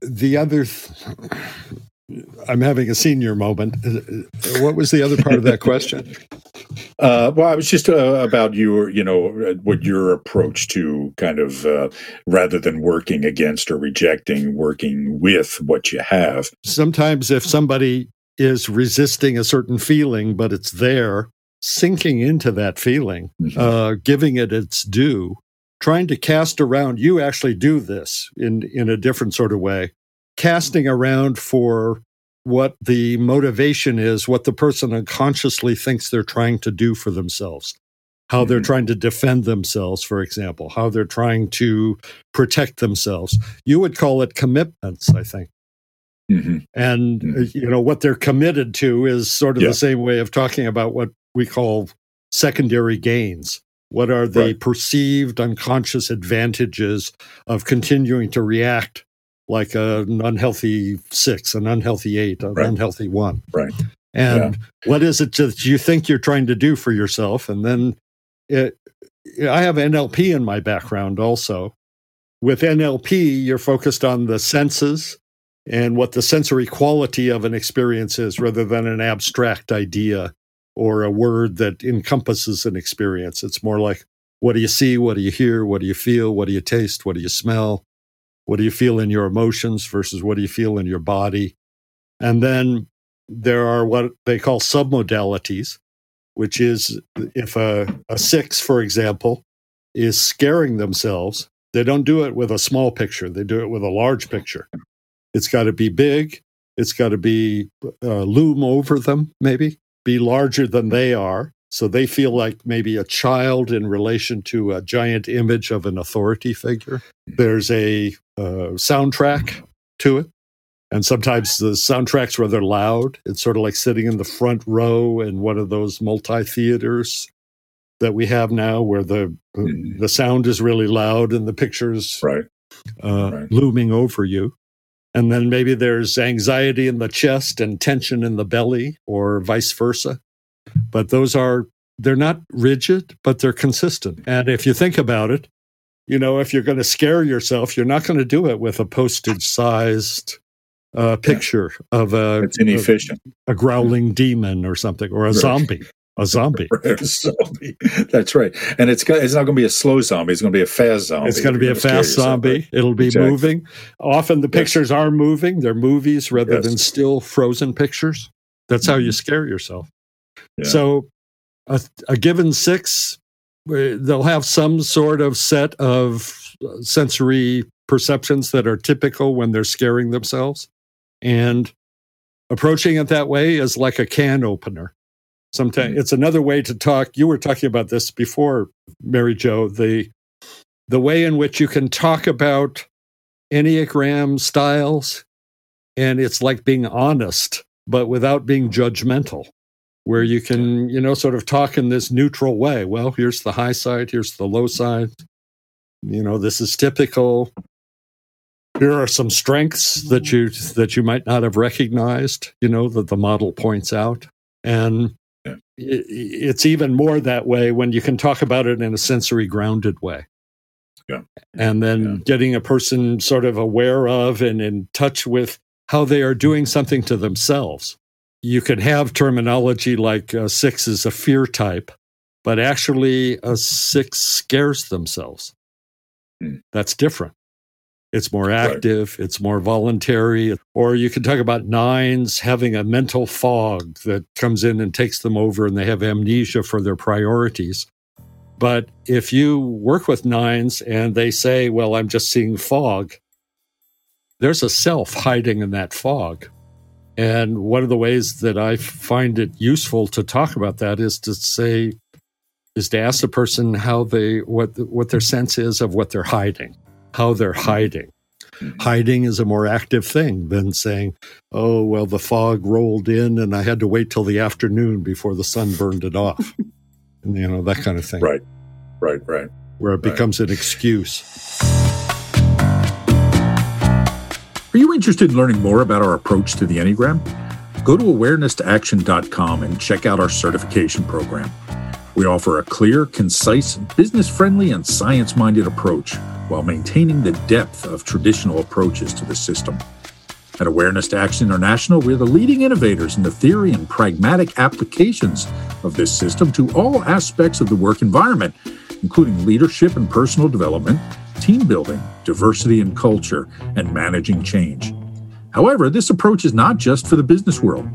the other, th- I'm having a senior moment. What was the other part of that question? Uh, well, I was just uh, about your, you know, what your approach to kind of uh, rather than working against or rejecting, working with what you have. Sometimes, if somebody is resisting a certain feeling, but it's there, sinking into that feeling, mm-hmm. uh, giving it its due, trying to cast around. You actually do this in in a different sort of way, casting around for what the motivation is, what the person unconsciously thinks they're trying to do for themselves, how mm-hmm. they're trying to defend themselves, for example, how they're trying to protect themselves. You would call it commitments, I think. Mm-hmm. And mm-hmm. you know what they're committed to is sort of yeah. the same way of talking about what we call secondary gains. What are the right. perceived unconscious advantages of continuing to react like an unhealthy six, an unhealthy eight, an right. unhealthy one. Right. And yeah. what is it that you think you're trying to do for yourself? And then it, I have NLP in my background also. With NLP, you're focused on the senses and what the sensory quality of an experience is rather than an abstract idea or a word that encompasses an experience. It's more like what do you see? What do you hear? What do you feel? What do you taste? What do you smell? What do you feel in your emotions versus what do you feel in your body? And then there are what they call submodalities, which is if a, a six, for example, is scaring themselves, they don't do it with a small picture, they do it with a large picture. It's got to be big, it's got to be uh, loom over them, maybe, be larger than they are. So they feel like maybe a child in relation to a giant image of an authority figure. There's a soundtrack to it. And sometimes the soundtrack's rather loud. It's sort of like sitting in the front row in one of those multi theaters that we have now where the mm-hmm. the sound is really loud and the pictures right. Uh, right. looming over you. And then maybe there's anxiety in the chest and tension in the belly, or vice versa but those are they're not rigid, but they're consistent. And if you think about it, you know, if you're going to scare yourself, you're not going to do it with a postage sized uh, picture yeah. of a it's inefficient a, a, growling demon or something or a right. zombie. A zombie. a zombie. That's right. And it's it's not going to be a slow zombie. It's going to be a fast zombie. It's going to be a fast zombie. Right? It'll be exactly. moving. Often the pictures yes. are moving. They're movies rather yes. than still frozen pictures. That's how you mm-hmm. scare yourself. So a, a given six, they'll have some sort of set of sensory perceptions that are typical when they're scaring themselves. And approaching it that way is like a can opener. Sometimes mm-hmm. it's another way to talk. You were talking about this before, Mary Jo, the the way in which you can talk about Enneagram styles, and it's like being honest, but without being judgmental where you can, you know, sort of talk in this neutral way. Well, here's the high side, here's the low side. You know, this is typical. Here are some strengths that you that you might not have recognized, you know, that the model points out. And yeah. it, it's even more that way when you can talk about it in a sensory grounded way. Yeah. And then yeah. getting a person sort of aware of and in touch with how they are doing something to themselves you could have terminology like a six is a fear type, but actually a six scares themselves. Hmm. That's different. It's more active, right. it's more voluntary. Or you can talk about nines having a mental fog that comes in and takes them over and they have amnesia for their priorities. But if you work with nines and they say, well, I'm just seeing fog, there's a self hiding in that fog. And one of the ways that I find it useful to talk about that is to say, is to ask the person how they what what their sense is of what they're hiding, how they're hiding. Mm-hmm. Hiding is a more active thing than saying, "Oh well, the fog rolled in and I had to wait till the afternoon before the sun burned it off," and, you know that kind of thing. Right, right, right. Where it becomes an excuse. Are you interested in learning more about our approach to the Enneagram? Go to awareness2action.com and check out our certification program. We offer a clear, concise, business friendly, and science minded approach while maintaining the depth of traditional approaches to the system. At Awareness to Action International, we're the leading innovators in the theory and pragmatic applications of this system to all aspects of the work environment, including leadership and personal development, team building, diversity and culture, and managing change. However, this approach is not just for the business world.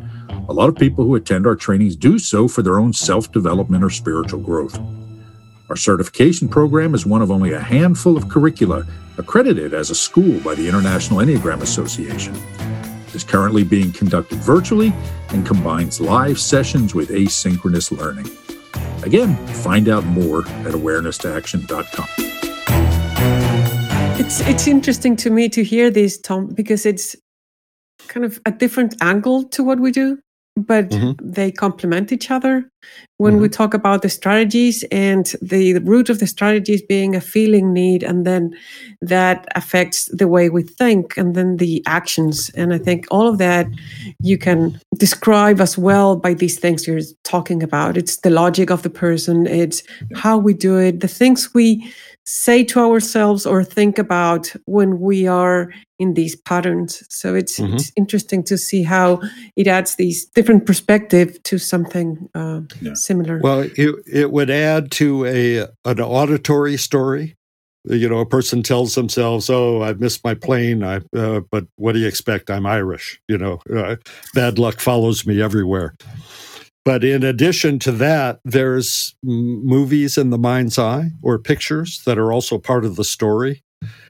A lot of people who attend our trainings do so for their own self development or spiritual growth. Our certification program is one of only a handful of curricula accredited as a school by the International Enneagram Association. It is currently being conducted virtually and combines live sessions with asynchronous learning. Again, find out more at awareness2action.com. It's it's interesting to me to hear this, Tom, because it's kind of a different angle to what we do but mm-hmm. they complement each other. When mm-hmm. we talk about the strategies and the, the, root of the strategies being a feeling need, and then that affects the way we think, and then the actions. And I think all of that you can describe as well by these things you're talking about. It's the logic of the person, it's how we do it, the things we say to ourselves or think about when we are in these patterns. So it's, mm-hmm. it's interesting to see how it adds these different perspective to something uh, yeah. similar. Well, it, it would add to a an auditory story. You know, a person tells themselves, "Oh, I missed my plane," I, uh, but what do you expect? I'm Irish. You know, uh, bad luck follows me everywhere. But in addition to that, there's movies in the mind's eye or pictures that are also part of the story.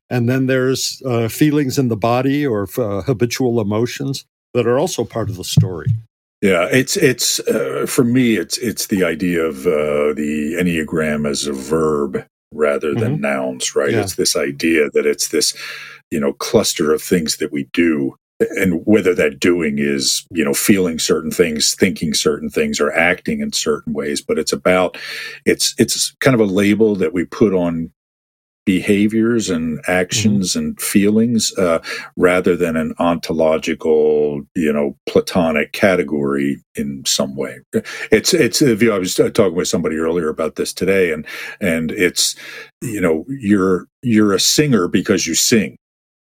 And then there's uh, feelings in the body or uh, habitual emotions that are also part of the story. Yeah, it's it's uh, for me it's it's the idea of uh, the enneagram as a verb rather than mm-hmm. nouns, right? Yeah. It's this idea that it's this you know cluster of things that we do and whether that doing is you know feeling certain things thinking certain things or acting in certain ways but it's about it's it's kind of a label that we put on behaviors and actions mm-hmm. and feelings uh, rather than an ontological you know platonic category in some way it's it's you i was talking with somebody earlier about this today and and it's you know you're you're a singer because you sing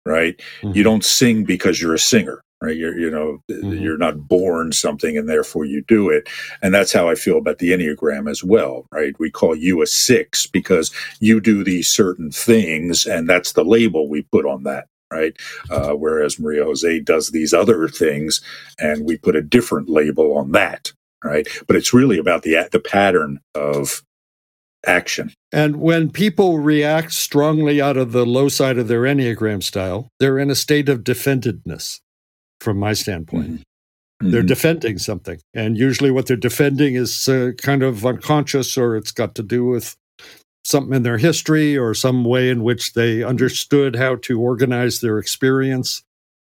right? Mm-hmm. You don't sing because you're a singer, right? You're, you know, mm-hmm. you're not born something and therefore you do it. And that's how I feel about the Enneagram as well, right? We call you a six because you do these certain things and that's the label we put on that. Right. Uh, whereas Maria Jose does these other things and we put a different label on that. Right. But it's really about the, the pattern of action. And when people react strongly out of the low side of their Enneagram style, they're in a state of defendedness, from my standpoint. Mm-hmm. They're mm-hmm. defending something. And usually what they're defending is uh, kind of unconscious or it's got to do with something in their history or some way in which they understood how to organize their experience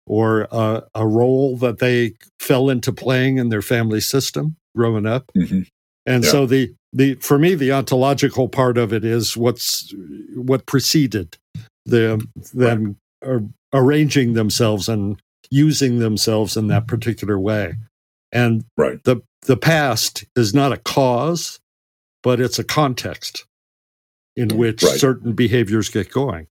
or uh, a role that they fell into playing in their family system growing up. Mm-hmm. And yeah. so the the for me the ontological part of it is what's what preceded the them right. arranging themselves and using themselves in that particular way. And right. the the past is not a cause, but it's a context in which right. certain behaviors get going.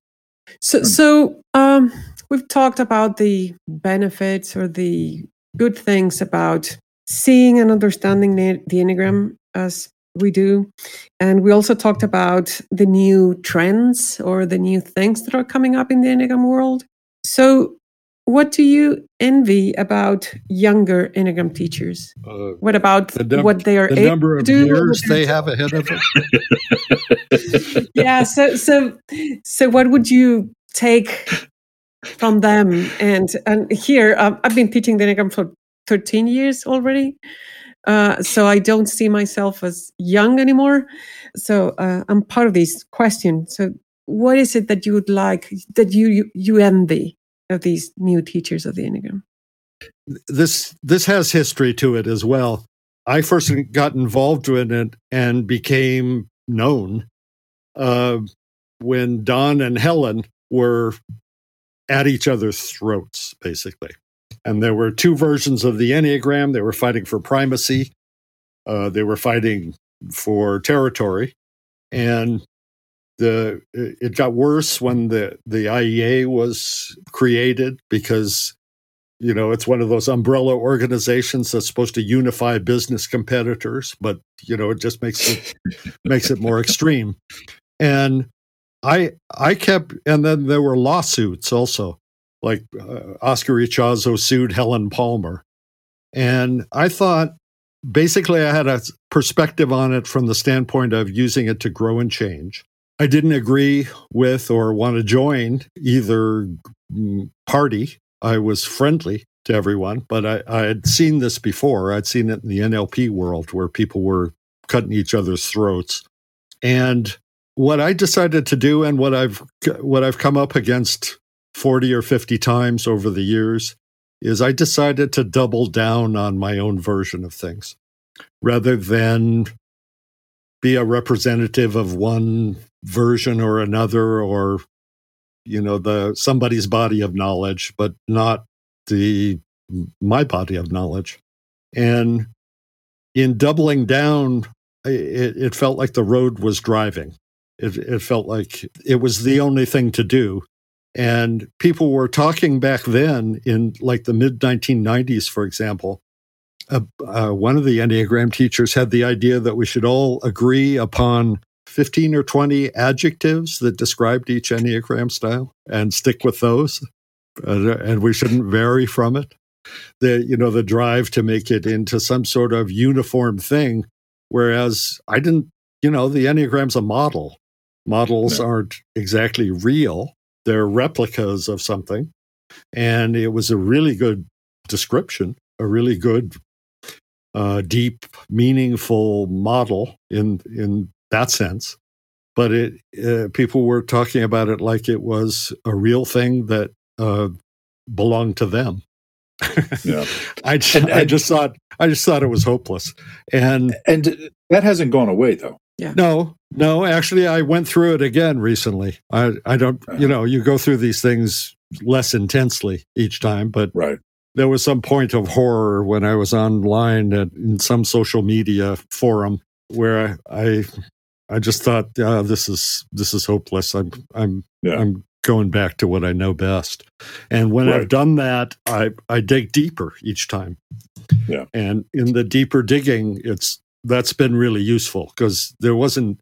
So, so um, we've talked about the benefits or the good things about seeing and understanding the, the Enneagram as we do. And we also talked about the new trends or the new things that are coming up in the Enneagram world. So, what do you envy about younger Enneagram teachers? Uh, what about the num- what they are the number of years they have ahead of them? yeah. So, so, so, what would you take from them. And and here um, I've been teaching the Enneagram for 13 years already. Uh, so I don't see myself as young anymore. So uh, I'm part of this question. So what is it that you would like that you you, you envy of these new teachers of the Enneagram? This this has history to it as well. I first got involved in it and became known uh, when Don and Helen were at each other's throats, basically. And there were two versions of the Enneagram. They were fighting for primacy, uh, they were fighting for territory. And the it got worse when the, the IEA was created because you know it's one of those umbrella organizations that's supposed to unify business competitors but you know it just makes it makes it more extreme and i i kept and then there were lawsuits also like uh, oscar ichazo sued helen palmer and i thought basically i had a perspective on it from the standpoint of using it to grow and change i didn't agree with or want to join either party I was friendly to everyone, but I, I had seen this before. I'd seen it in the NLP world where people were cutting each other's throats. And what I decided to do and what I've what I've come up against 40 or 50 times over the years is I decided to double down on my own version of things rather than be a representative of one version or another or you know the somebody's body of knowledge but not the my body of knowledge. And in doubling down it, it felt like the road was driving. It, it felt like it was the only thing to do and people were talking back then in like the mid 1990s for example uh, uh, one of the enneagram teachers had the idea that we should all agree upon 15 or 20 adjectives that described each Enneagram style and stick with those. Uh, and we shouldn't vary from it. The, you know, the drive to make it into some sort of uniform thing. Whereas I didn't, you know, the Enneagram's a model. Models aren't exactly real. They're replicas of something. And it was a really good description, a really good, uh, deep, meaningful model in in that sense. But it uh, people were talking about it like it was a real thing that uh, belonged to them. yeah. I, just, and, and, I just thought I just thought it was hopeless, and and that hasn't gone away though. Yeah. No, no. Actually, I went through it again recently. I I don't. Uh-huh. You know, you go through these things less intensely each time, but right. There was some point of horror when I was online at, in some social media forum where I I just thought, uh, this is this is hopeless. I'm I'm yeah. I'm going back to what I know best. And when right. I've done that, I I dig deeper each time. Yeah. And in the deeper digging, it's that's been really useful because there wasn't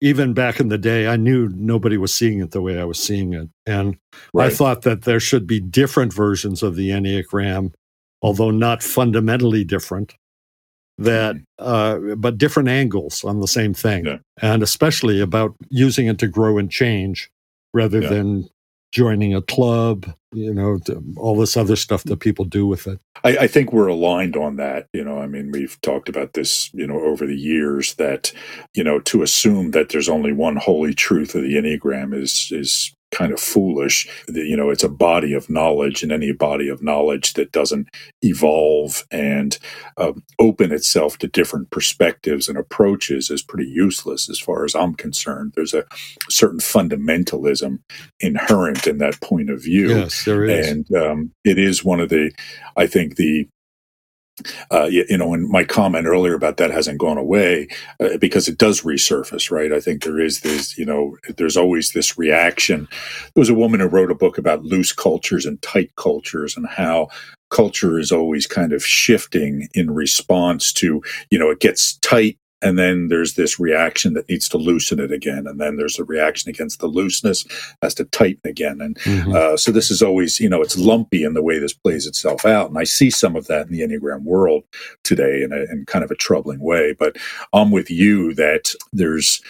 even back in the day, I knew nobody was seeing it the way I was seeing it. And right. I thought that there should be different versions of the Enneagram, although not fundamentally different that uh, but different angles on the same thing yeah. and especially about using it to grow and change rather yeah. than joining a club you know all this other stuff that people do with it. I, I, think we're aligned on that you know i mean we've talked about this you know over the years that you know to assume that there's only one holy truth of the enneagram is is kind of foolish. You know, it's a body of knowledge, and any body of knowledge that doesn't evolve and um, open itself to different perspectives and approaches is pretty useless as far as I'm concerned. There's a certain fundamentalism inherent in that point of view. Yes, there is. And um, it is one of the, I think, the uh, you, you, know, and my comment earlier about that hasn't gone away uh, because it does resurface, right? I think there is this, you know, there's always this reaction. There was a woman who wrote a book about loose cultures and tight cultures and how culture is always kind of shifting in response to, you know, it gets tight and then there's this reaction that needs to loosen it again. And then there's a reaction against the looseness has to tighten again. And mm-hmm. uh, so this is always you know it's lumpy in the way this plays itself out. And i see some of that in the enneagram world today in, a, in kind of a troubling way. But i'm with you that there's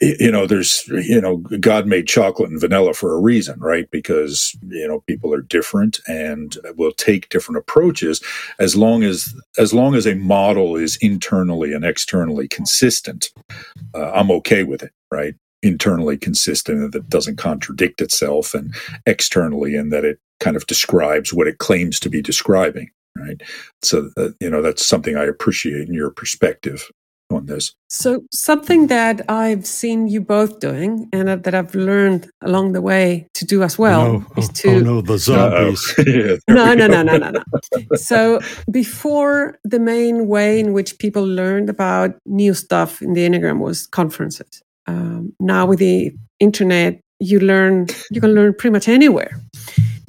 you know, there's, you know, God made chocolate and vanilla for a reason, right? Because, you know, people are different and will take different approaches as long as, as long as a model is internally and externally consistent. Uh, I'm okay with it, right? Internally consistent and that doesn't contradict itself and externally and that it kind of describes what it claims to be describing right so uh, you know that's something i appreciate in your perspective on this. So, something that I've seen you both doing and that I've learned along the way to do as well no. is oh, to. Oh, no, the zombies. yeah, no, no, no, no, no, no. So, before the main way in which people learned about new stuff in the Enneagram was conferences. Um, now, with the internet, you learn, you can learn pretty much anywhere.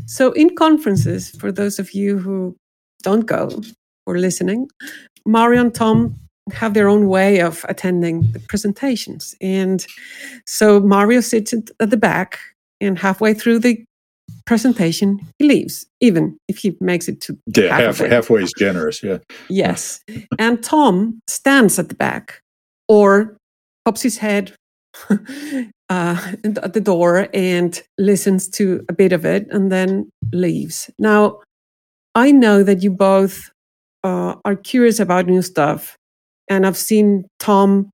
So, in conferences, for those of you who don't go or listening, Mario and Tom have their own way of attending the presentations. And so Mario sits at the back, and halfway through the presentation, he leaves, even if he makes it to yeah, half, halfway is generous. Yeah. Yes. and Tom stands at the back or pops his head uh, at the door and listens to a bit of it and then leaves. Now, I know that you both uh, are curious about new stuff and I've seen Tom,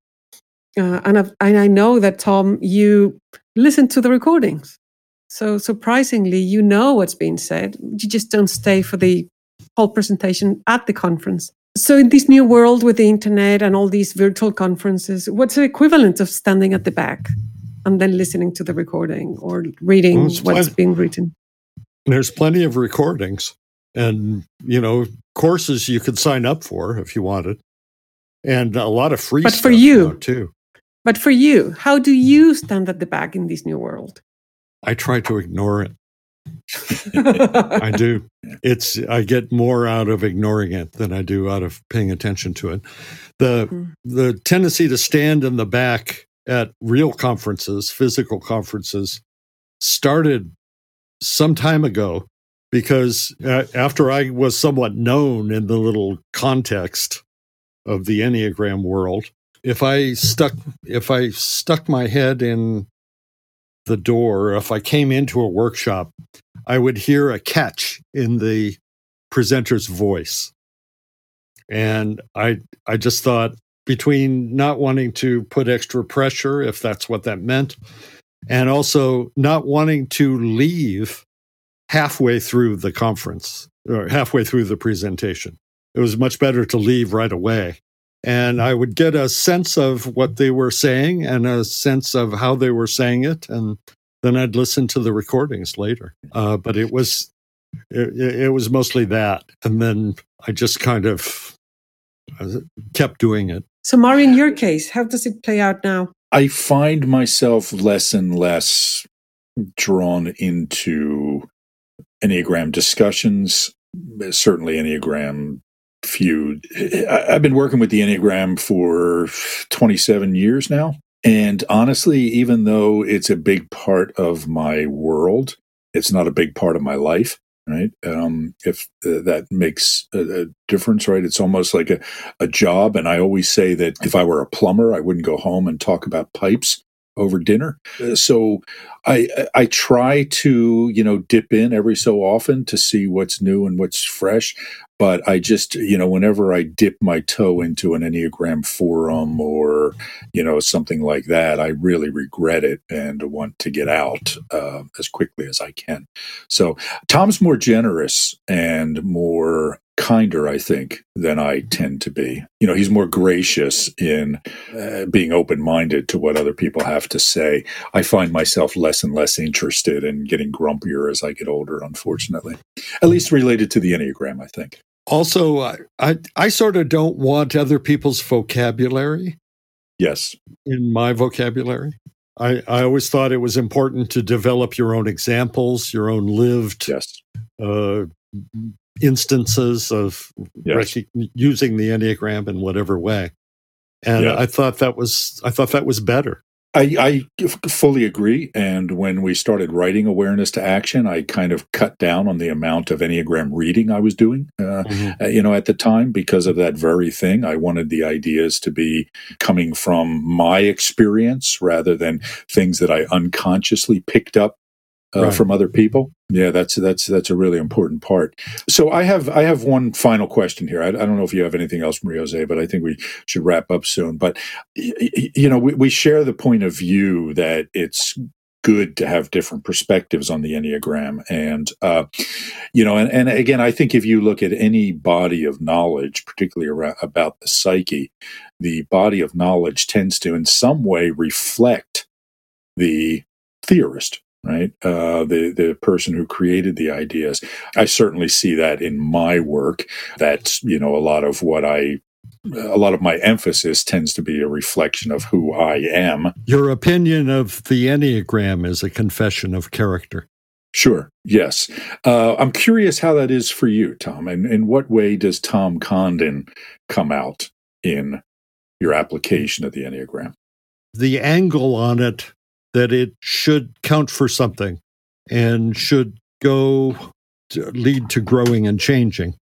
uh, and, I've, and I know that Tom, you listen to the recordings. So surprisingly, you know what's being said. You just don't stay for the whole presentation at the conference. So in this new world with the internet and all these virtual conferences, what's the equivalent of standing at the back and then listening to the recording or reading what's plenty, being written? There's plenty of recordings and you know courses you could sign up for if you wanted and a lot of free but for you. too. But for you how do you stand at the back in this new world? I try to ignore it. I do. It's i get more out of ignoring it than i do out of paying attention to it. The mm-hmm. the tendency to stand in the back at real conferences physical conferences started some time ago because uh, after i was somewhat known in the little context of the Enneagram world. If I stuck if I stuck my head in the door, if I came into a workshop, I would hear a catch in the presenter's voice. And I I just thought between not wanting to put extra pressure, if that's what that meant, and also not wanting to leave halfway through the conference or halfway through the presentation it was much better to leave right away. And I would get a sense of what they were saying and a sense of how they were saying it. And then I'd listen to the recordings later. Uh, but it was, it, it was mostly that. And then I just kind of uh, kept doing it. So, Mari, in your case, how does it play out now? I find myself less and less drawn into Enneagram discussions, certainly Enneagram feud. I've been working with the Enneagram for 27 years now. And honestly, even though it's a big part of my world, it's not a big part of my life, right? Um, if uh, that makes a, a, difference, right? It's almost like a, a job. And I always say that if I were a plumber, I wouldn't go home and talk about pipes over dinner. Uh, so I I try to you know dip in every so often to see what's new and what's fresh, but I just you know whenever I dip my toe into an Enneagram forum or you know something like that, I really regret it and want to get out uh, as quickly as I can. So Tom's more generous and more kinder, I think, than I tend to be. You know, he's more gracious in uh, being open minded to what other people have to say. I find myself less and less interested in getting grumpier as I get older, unfortunately, at least related to the Enneagram, I think. Also, I, I, I sort of don't want other people's vocabulary. Yes. In my vocabulary. I, I always thought it was important to develop your own examples, your own lived yes. uh, instances of yes. rec- using the enneagram in whatever way and yeah. i thought that was i thought that was better I, I, fully agree. And when we started writing Awareness to Action, I kind of cut down on the amount of Enneagram reading I was doing, uh, mm-hmm. uh, you know, at the time because of that very thing. I wanted the ideas to be coming from my experience rather than things that I unconsciously picked up uh, right. from other people. Yeah, that's that's that's a really important part. So I have I have one final question here. I, I don't know if you have anything else, Maria Jose, but I think we should wrap up soon. But you know, we, we share the point of view that it's good to have different perspectives on the enneagram and uh, you know and, and again i think if you look at any body of knowledge particularly around, about the psyche the body of knowledge tends to in some way reflect the theorist right? Uh, the the person who created the ideas. I certainly see that in my work. That's you know a lot of what I. A lot of my emphasis tends to be a reflection of who I am. Your opinion of the Enneagram is a confession of character. Sure. Yes. Uh, I'm curious how that is for you, Tom. And in what way does Tom Condon come out in your application of the Enneagram? The angle on it that it should count for something and should go to lead to growing and changing.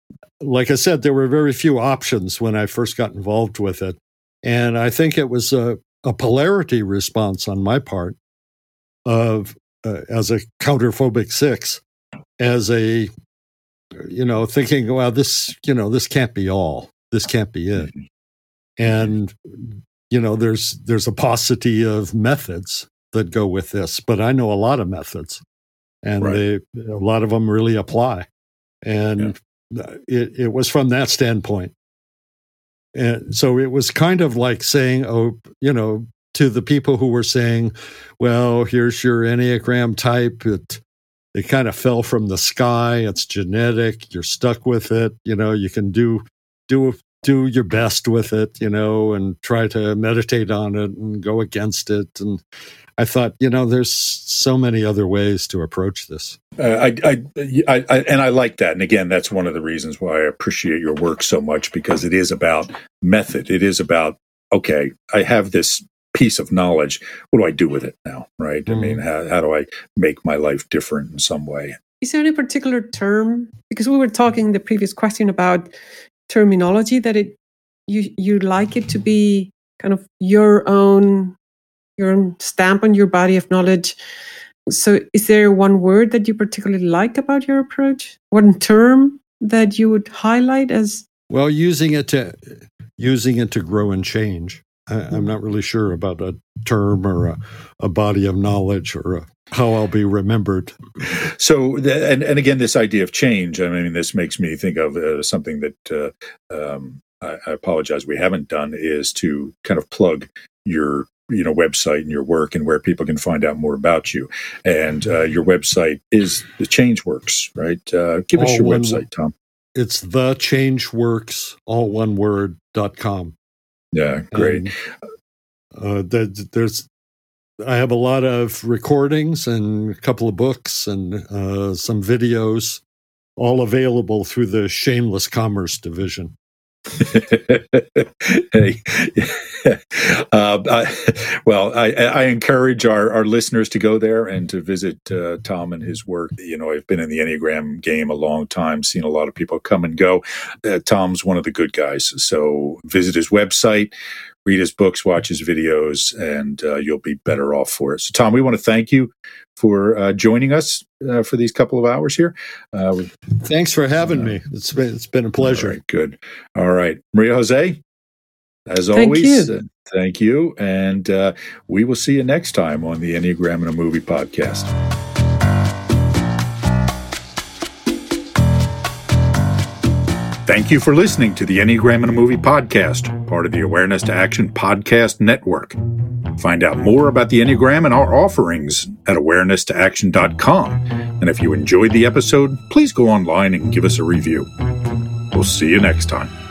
Like I said, there were very few options when I first got involved with it. And I think it was a, a polarity response on my part of uh, as a counterphobic six, as a you know thinking, well, this you know this can't be all, this can't be it, and you know there's there's a paucity of methods that go with this, but I know a lot of methods, and right. they a lot of them really apply. And yeah. it it was from that standpoint, and so it was kind of like saying, oh, you know, to the people who were saying, well, here's your enneagram type. It it kind of fell from the sky. It's genetic. You're stuck with it. You know, you can do do do your best with it, you know, and try to meditate on it and go against it. And I thought, you know, there's so many other ways to approach this. Uh, I, I, I, I, and I like that. And again, that's one of the reasons why I appreciate your work so much because it is about method. It is about, okay, I have this piece of knowledge. What do I do with it now? Right. Mm-hmm. I mean, how, how do I make my life different in some way? Is there any particular term? Because we were talking in the previous question about terminology that it you you like it to be kind of your own your stamp on your body of knowledge. So, is there one word that you particularly like about your approach? One term that you would highlight as? Well, using it to using it to grow and change. I, am not really sure about a term or a, a body of knowledge or a, how I'll be remembered. So, and and again, this idea of change. I mean, this makes me think of uh, something that uh, um, I, I apologize we haven't done is to kind of plug your you know website and your work and where people can find out more about you. And uh, your website is the changeworks right? Uh, give all us your website tom. It's the changeworks all one word dot com. Yeah great. Uh, there's i have a lot of recordings and a couple of books and uh, some videos all available through the shameless commerce division hey, uh, I, well, I, I, encourage our, our listeners to go there and to visit uh, Tom and his work. You know, I've been in the Enneagram game a long time, seen a lot of people come and go. Uh, Tom's one of the good guys. So visit his website, read his books, watch his videos, and uh, you'll be better off for it. So, Tom, we want to thank you for uh, joining us uh, for these couple of hours here. Uh, Thanks for having me. It's been, it's been a pleasure. All right, good. All right. Maria Jose, as thank always, you. thank you. And uh, we will see you next time on the Enneagram in a Movie podcast. Thank you for listening to the Enneagram in a Movie podcast, part of the Awareness to Action Podcast Network. Find out more about the Enneagram and our offerings at awareness2action.com. And if you enjoyed the episode, please go online and give us a review. We'll see you next time.